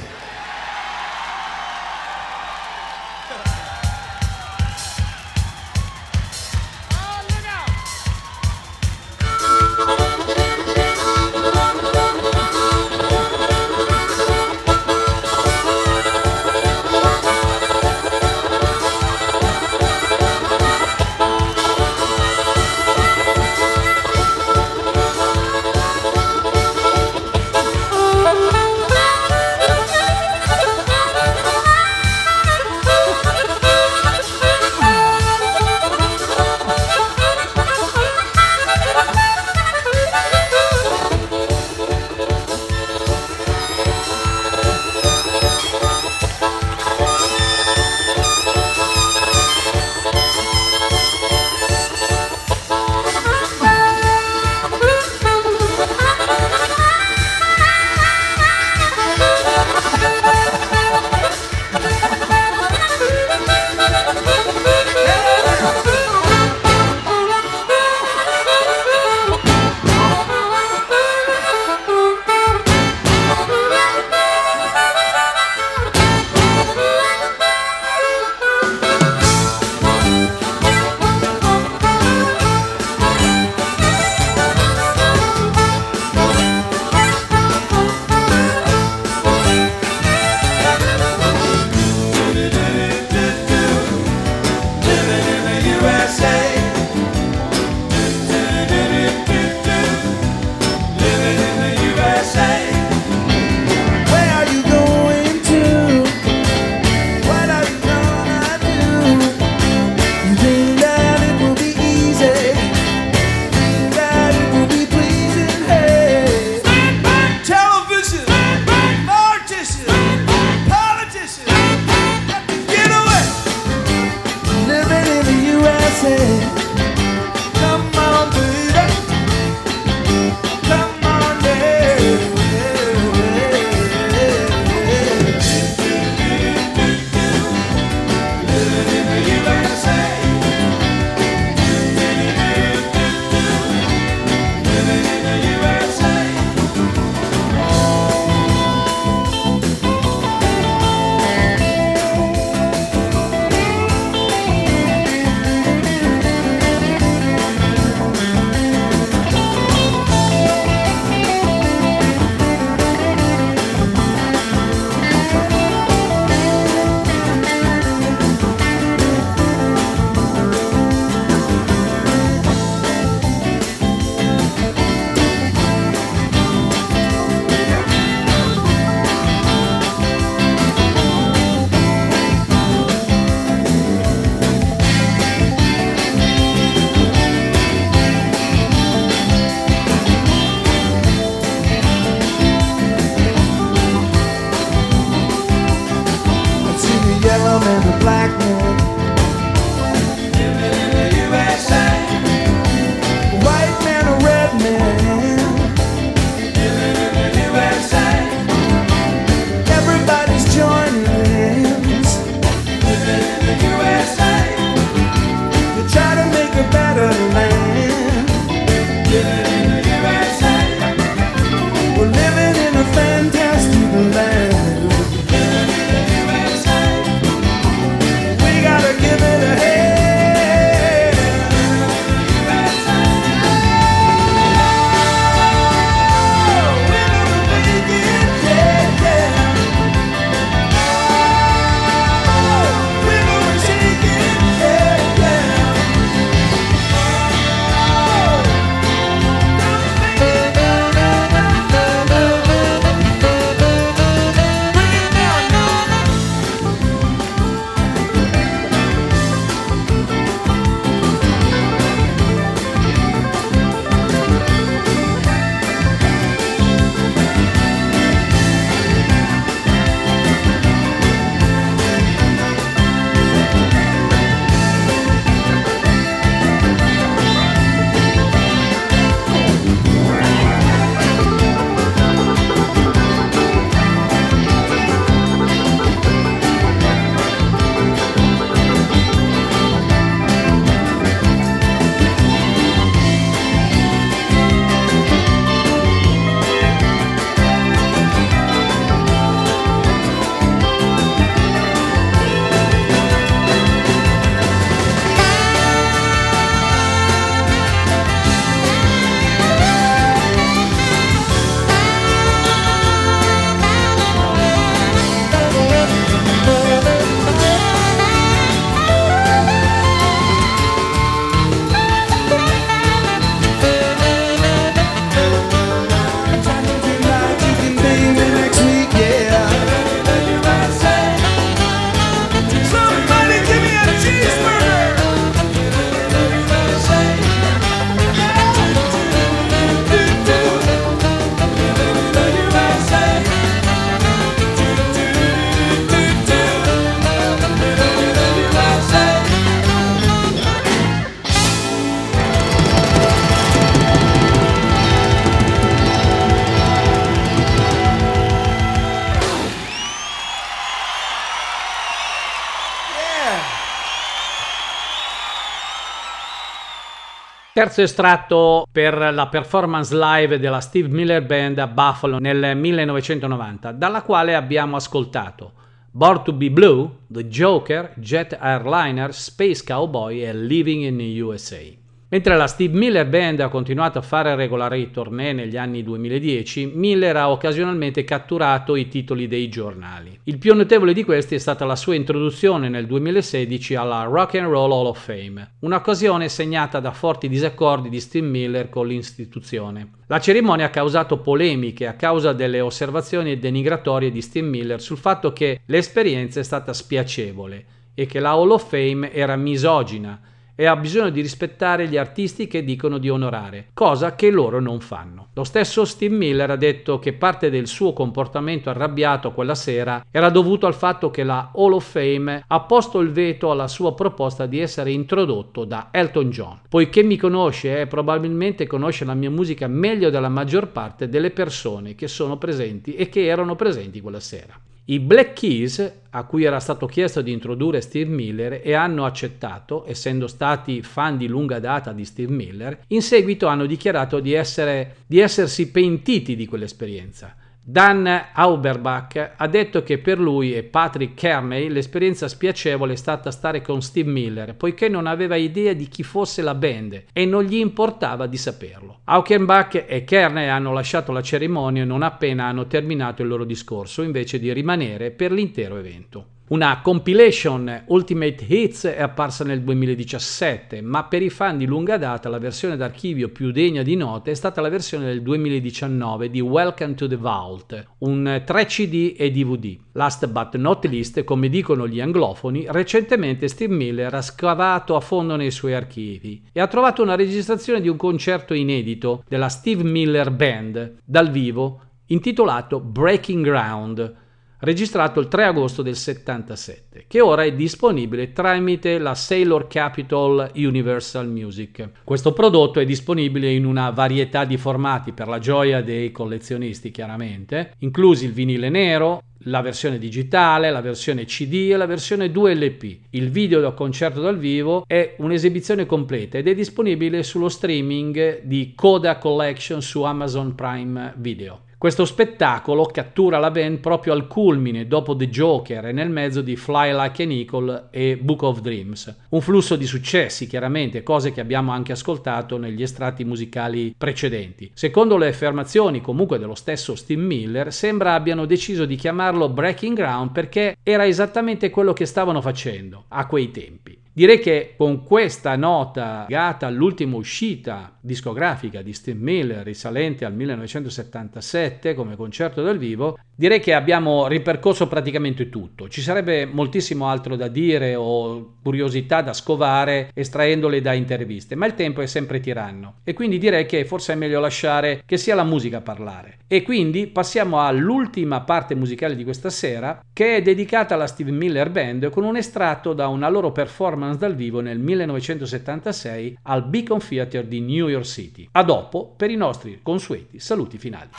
Terzo estratto per la performance live della Steve Miller Band a Buffalo nel 1990, dalla quale abbiamo ascoltato Born to be Blue, The Joker, Jet Airliner, Space Cowboy e Living in the USA. Mentre la Steve Miller Band ha continuato a fare regolari tournée negli anni 2010, Miller ha occasionalmente catturato i titoli dei giornali. Il più notevole di questi è stata la sua introduzione nel 2016 alla Rock and Roll Hall of Fame, un'occasione segnata da forti disaccordi di Steve Miller con l'istituzione. La cerimonia ha causato polemiche a causa delle osservazioni denigratorie di Steve Miller sul fatto che l'esperienza è stata spiacevole e che la Hall of Fame era misogina e ha bisogno di rispettare gli artisti che dicono di onorare, cosa che loro non fanno. Lo stesso Steve Miller ha detto che parte del suo comportamento arrabbiato quella sera era dovuto al fatto che la Hall of Fame ha posto il veto alla sua proposta di essere introdotto da Elton John. Poiché mi conosce e probabilmente conosce la mia musica meglio della maggior parte delle persone che sono presenti e che erano presenti quella sera. I Black Keys, a cui era stato chiesto di introdurre Steve Miller e hanno accettato, essendo stati fan di lunga data di Steve Miller, in seguito hanno dichiarato di, essere, di essersi pentiti di quell'esperienza Dan Auerbach ha detto che per lui e Patrick Kearney l'esperienza spiacevole è stata stare con Steve Miller, poiché non aveva idea di chi fosse la band e non gli importava di saperlo. Auerbach e Kearney hanno lasciato la cerimonia non appena hanno terminato il loro discorso, invece di rimanere per l'intero evento. Una compilation Ultimate Hits è apparsa nel 2017, ma per i fan di lunga data la versione d'archivio più degna di note è stata la versione del 2019 di Welcome to the Vault, un 3 CD e DVD. Last but not least, come dicono gli anglofoni, recentemente Steve Miller ha scavato a fondo nei suoi archivi e ha trovato una registrazione di un concerto inedito della Steve Miller Band dal vivo intitolato Breaking Ground registrato il 3 agosto del 77, che ora è disponibile tramite la Sailor Capital Universal Music. Questo prodotto è disponibile in una varietà di formati per la gioia dei collezionisti, chiaramente, inclusi il vinile nero, la versione digitale, la versione CD e la versione 2LP. Il video del concerto dal vivo è un'esibizione completa ed è disponibile sullo streaming di Coda Collection su Amazon Prime Video. Questo spettacolo cattura la band proprio al culmine dopo The Joker e nel mezzo di Fly Like an Eagle e Book of Dreams. Un flusso di successi, chiaramente, cose che abbiamo anche ascoltato negli estratti musicali precedenti. Secondo le affermazioni comunque dello stesso Steve Miller, sembra abbiano deciso di chiamarlo Breaking Ground perché era esattamente quello che stavano facendo a quei tempi. Direi che con questa nota legata all'ultima uscita discografica di Steve Miller risalente al 1977 come concerto dal vivo, direi che abbiamo ripercorso praticamente tutto. Ci sarebbe moltissimo altro da dire o curiosità da scovare estraendole da interviste, ma il tempo è sempre tiranno e quindi direi che forse è meglio lasciare che sia la musica a parlare. E quindi passiamo all'ultima parte musicale di questa sera che è dedicata alla Steve Miller Band con un estratto da una loro performance dal vivo nel 1976 al Beacon Theatre di New York City. A dopo per i nostri consueti saluti finali.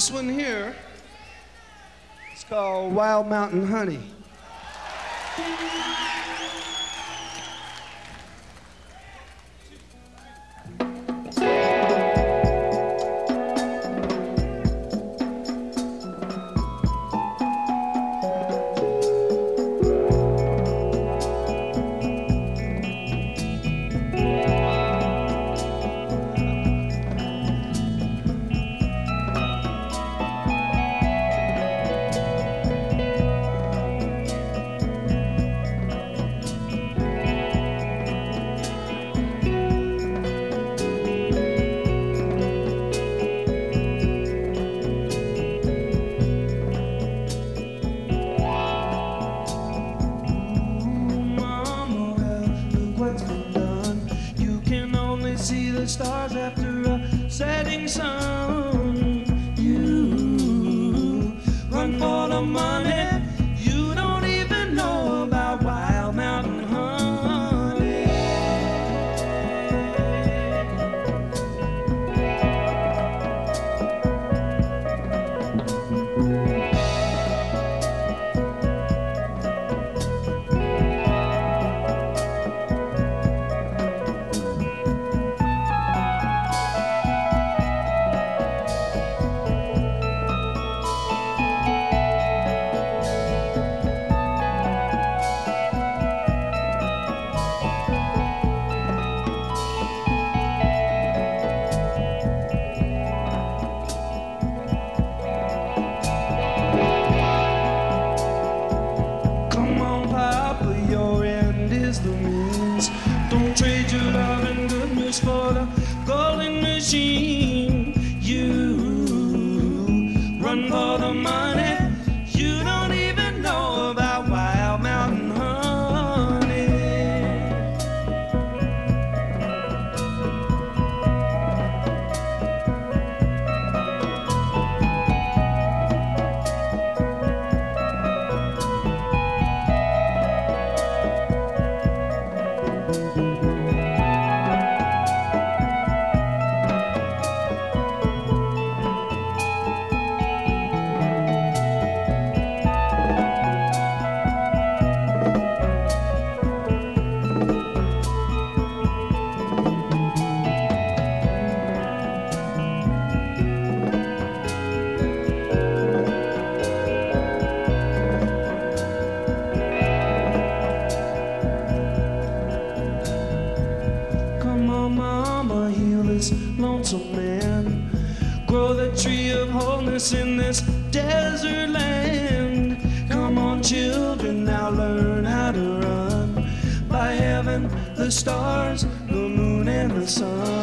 This one here is called Wild Mountain Honey. the sun.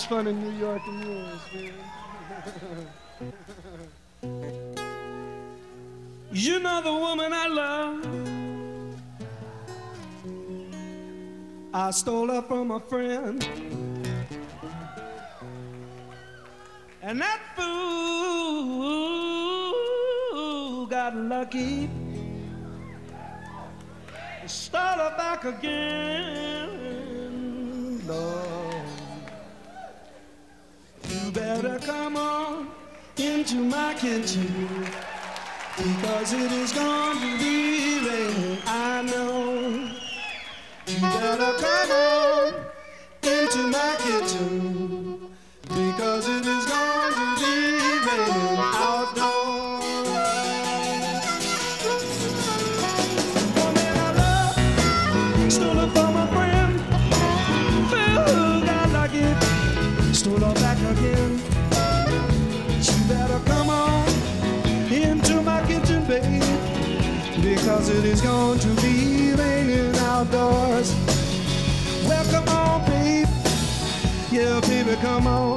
much fun in New York and yours, man. you know the woman I love. I stole her from a friend. And that fool got lucky. Stole her back again. into my kitchen because it is going to be raining. I know you better come on into my kitchen. come on.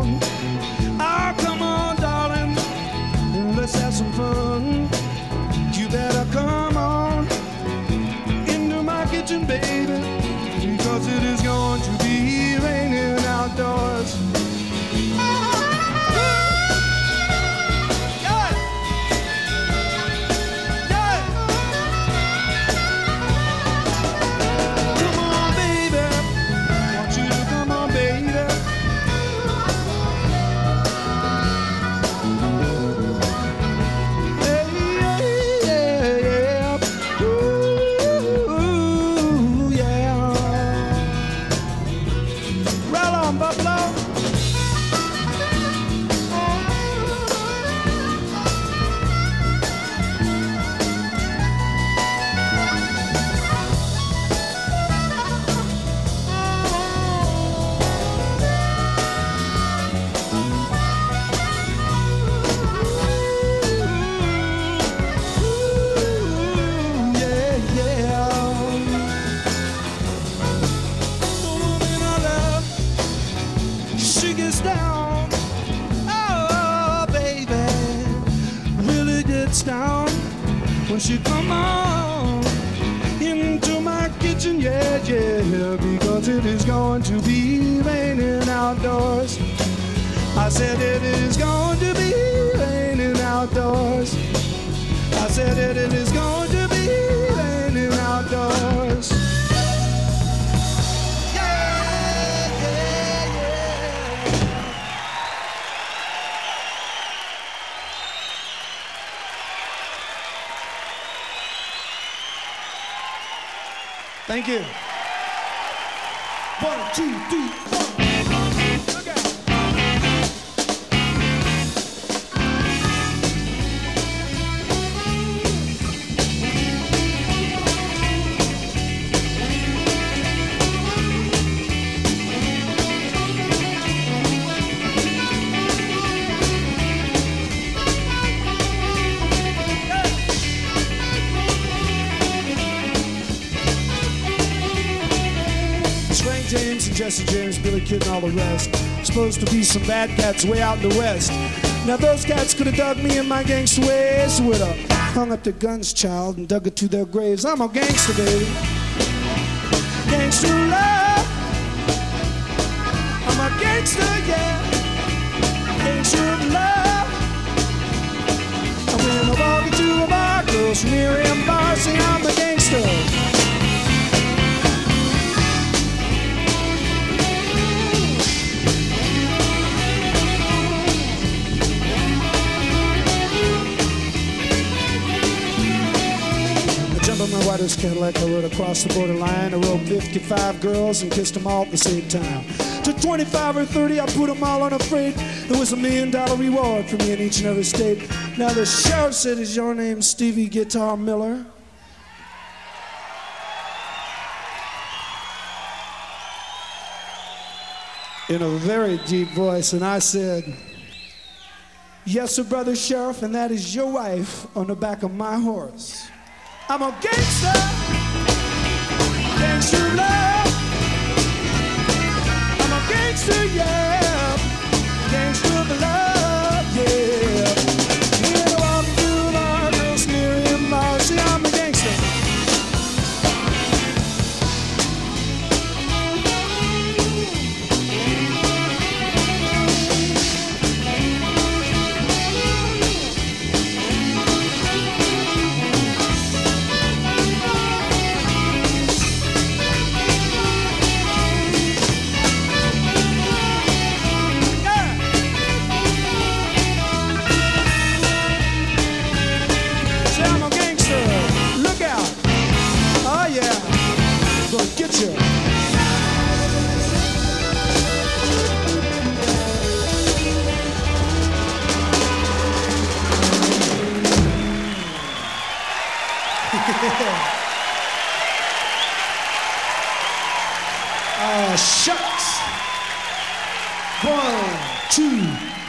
She come on into my kitchen, yeah, yeah, because it is going to be raining outdoors. I said it is going to be raining outdoors. I said it, it is going to be Thank you. Jesse James, Billy Kid, and all the rest. Supposed to be some bad cats way out in the west. Now those cats could have dug me and my gangster ways. Would have hung up their guns, child, and dug it to their graves. I'm a gangster, baby. Gangster love. I'm a gangster, yeah. Gangster love. And when I walk into a bar, girls from here and bar say I'm a gangster. On my whitest Cadillac, I rode across the borderline. I rode 55 girls and kissed them all at the same time. To 25 or 30, I put them all on a freight. It was a million dollar reward for me in each and every state. Now the sheriff said, Is your name Stevie Guitar Miller? In a very deep voice, and I said, Yes, sir, brother sheriff, and that is your wife on the back of my horse. I'm a gangster, gangster love. I'm a gangster, yeah,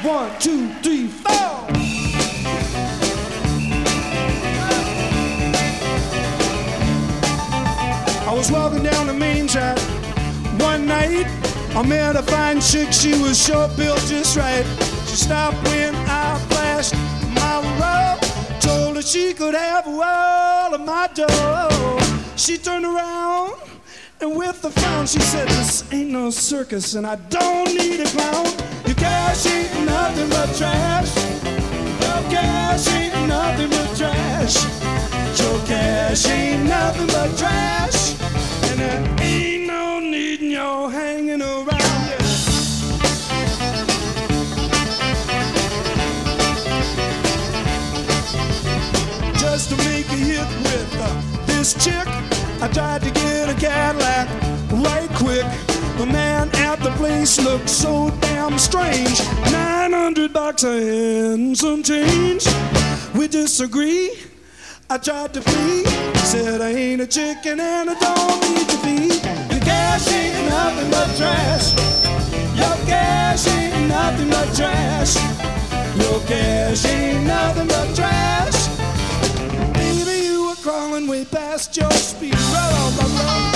one, two, three, four. I was walking down the main track one night. I met a fine chick, she was short built just right. She stopped when I flashed my road. Told her she could have a wall of my dough. She turned around and with a frown she said, This ain't no circus and I don't need a clown. Cash ain't nothing but trash. Your cash ain't nothing but trash. Your cash ain't nothing but trash. And there ain't no need in your hanging around. Just to make a hit with uh, this chick, I tried to get a Cadillac right quick. The man at the place looked so damn strange. 900 bucks and some change. We disagree. I tried to flee. Said I ain't a chicken and I don't need to be. Your cash ain't nothing but trash. Your cash ain't nothing but trash. Your cash ain't nothing but trash. Baby, you were crawling way past your speed. Roll, roll,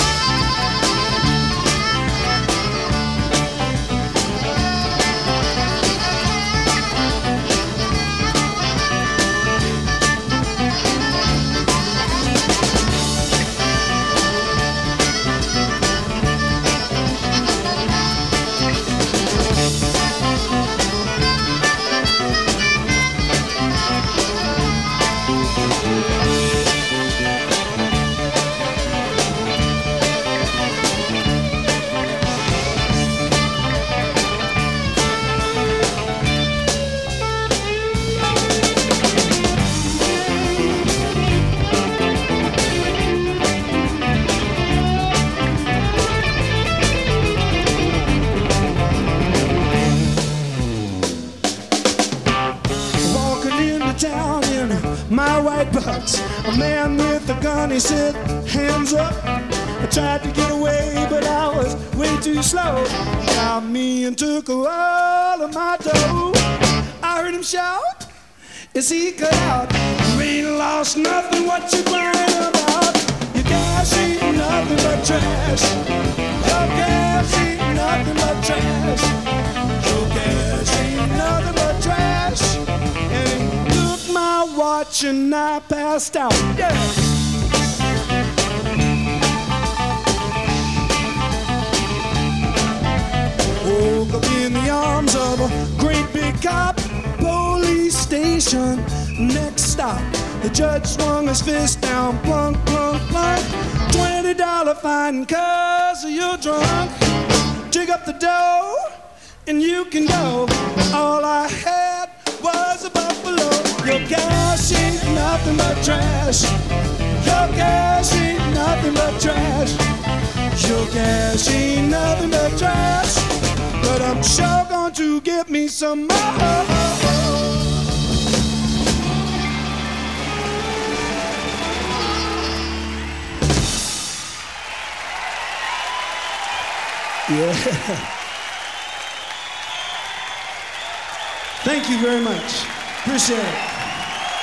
A man with a gun, he said, hands up. I tried to get away, but I was way too slow. Got me and took all of my dough. I heard him shout as he cut out. You ain't lost nothing, what you crying about? Your cash ain't nothing but trash. Your cash ain't nothing but trash. Watch and I passed out. Yeah. Woke up in the arms of a great big cop. Police station. Next stop. The judge swung his fist down. Plunk, plunk, plunk. Twenty dollar fine cause you're drunk. Dig up the dough and you can go. All I had was a buffalo. Your cash ain't nothing but trash. Your cash ain't nothing but trash. Your cash ain't nothing but trash. But I'm sure going to give me some more. Yeah. Thank you very much. Appreciate it.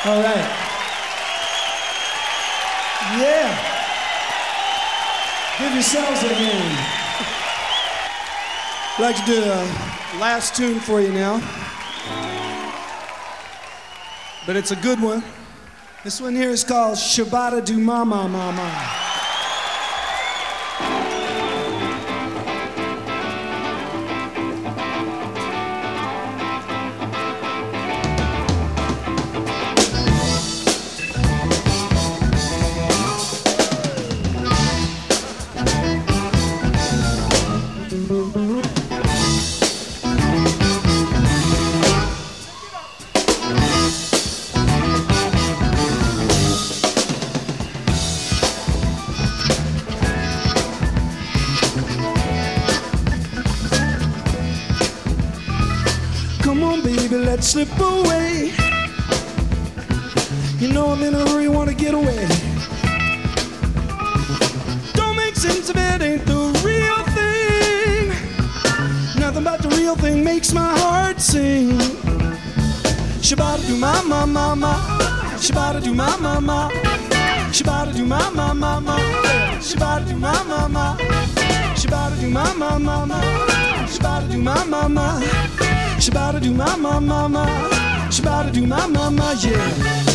All right. Yeah. Give yourselves a hand. I'd like to do a last tune for you now. But it's a good one. This one here is called Shabada Do Mama Mama. Slip away. You know I'm in a hurry, wanna get away. Don't make sense of it, ain't the real thing. Nothing but the real thing makes my heart sing. Shabada do ma ma ma ma. Shabada do ma ma ma. Shabada do ma ma ma ma. Shabada do ma ma ma. Shabada do ma ma ma ma. Shabada do ma ma she about to do my, my, my, my. She about to do my, my, my, yeah.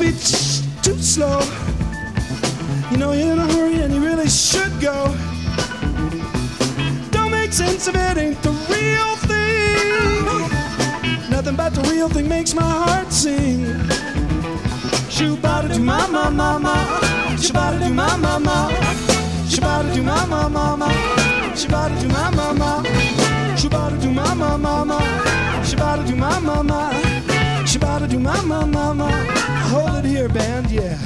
be too slow. You know, you're in a hurry and you really should go. Don't make sense of it, ain't the real thing. Nothing but the real thing makes my heart sing. Shabada do my mama, Shabada do my mama, Shabada do my mama, Shabada do my mama, Shabada do my mama, Shabada do my mama ma. Shoo-ba-da-doo, ma ma ma ma. Hold it here, band, yeah.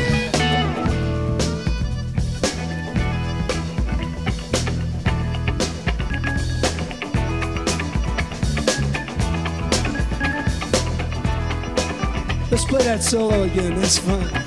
Let's play that solo again. That's fun.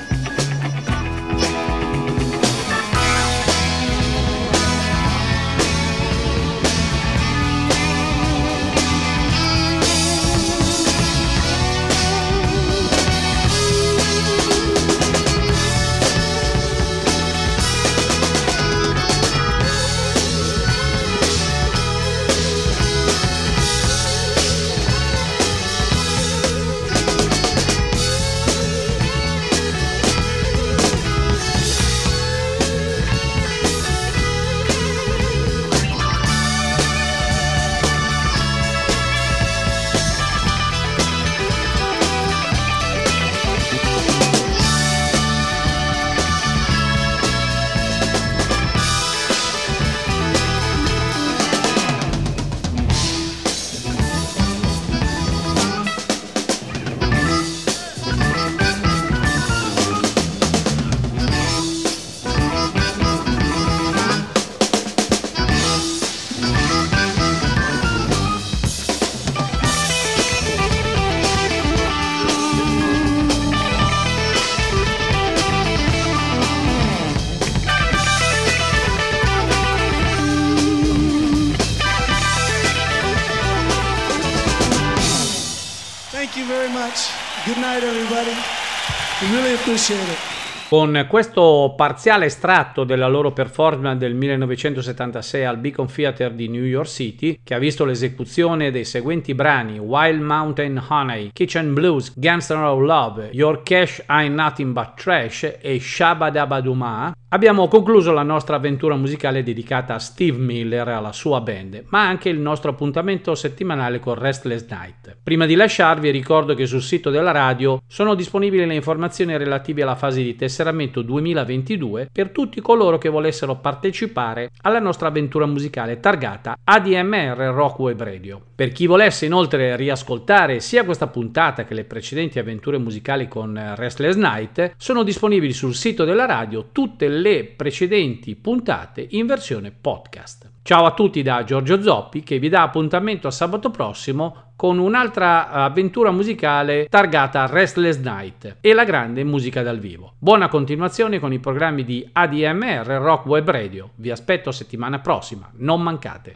It. Con questo parziale estratto della loro performance del 1976 al Beacon Theatre di New York City, che ha visto l'esecuzione dei seguenti brani Wild Mountain Honey, Kitchen Blues, Gangster of Love, Your Cash Ain't Nothing But Trash e Shabba Dabba Duma, abbiamo concluso la nostra avventura musicale dedicata a Steve Miller e alla sua band, ma anche il nostro appuntamento settimanale con Restless Night. Prima di lasciarvi ricordo che sul sito della radio sono disponibili le informazioni relative alla fase di tesseramento 2022 per tutti coloro che volessero partecipare alla nostra avventura musicale targata ADMR Rock Web Radio. Per chi volesse inoltre riascoltare sia questa puntata che le precedenti avventure musicali con Restless Night, sono disponibili sul sito della radio tutte le precedenti puntate in versione podcast. Ciao a tutti da Giorgio Zoppi che vi dà appuntamento a sabato prossimo con un'altra avventura musicale targata Restless Night e la grande musica dal vivo. Buona continuazione con i programmi di ADMR Rock Web Radio. Vi aspetto settimana prossima, non mancate.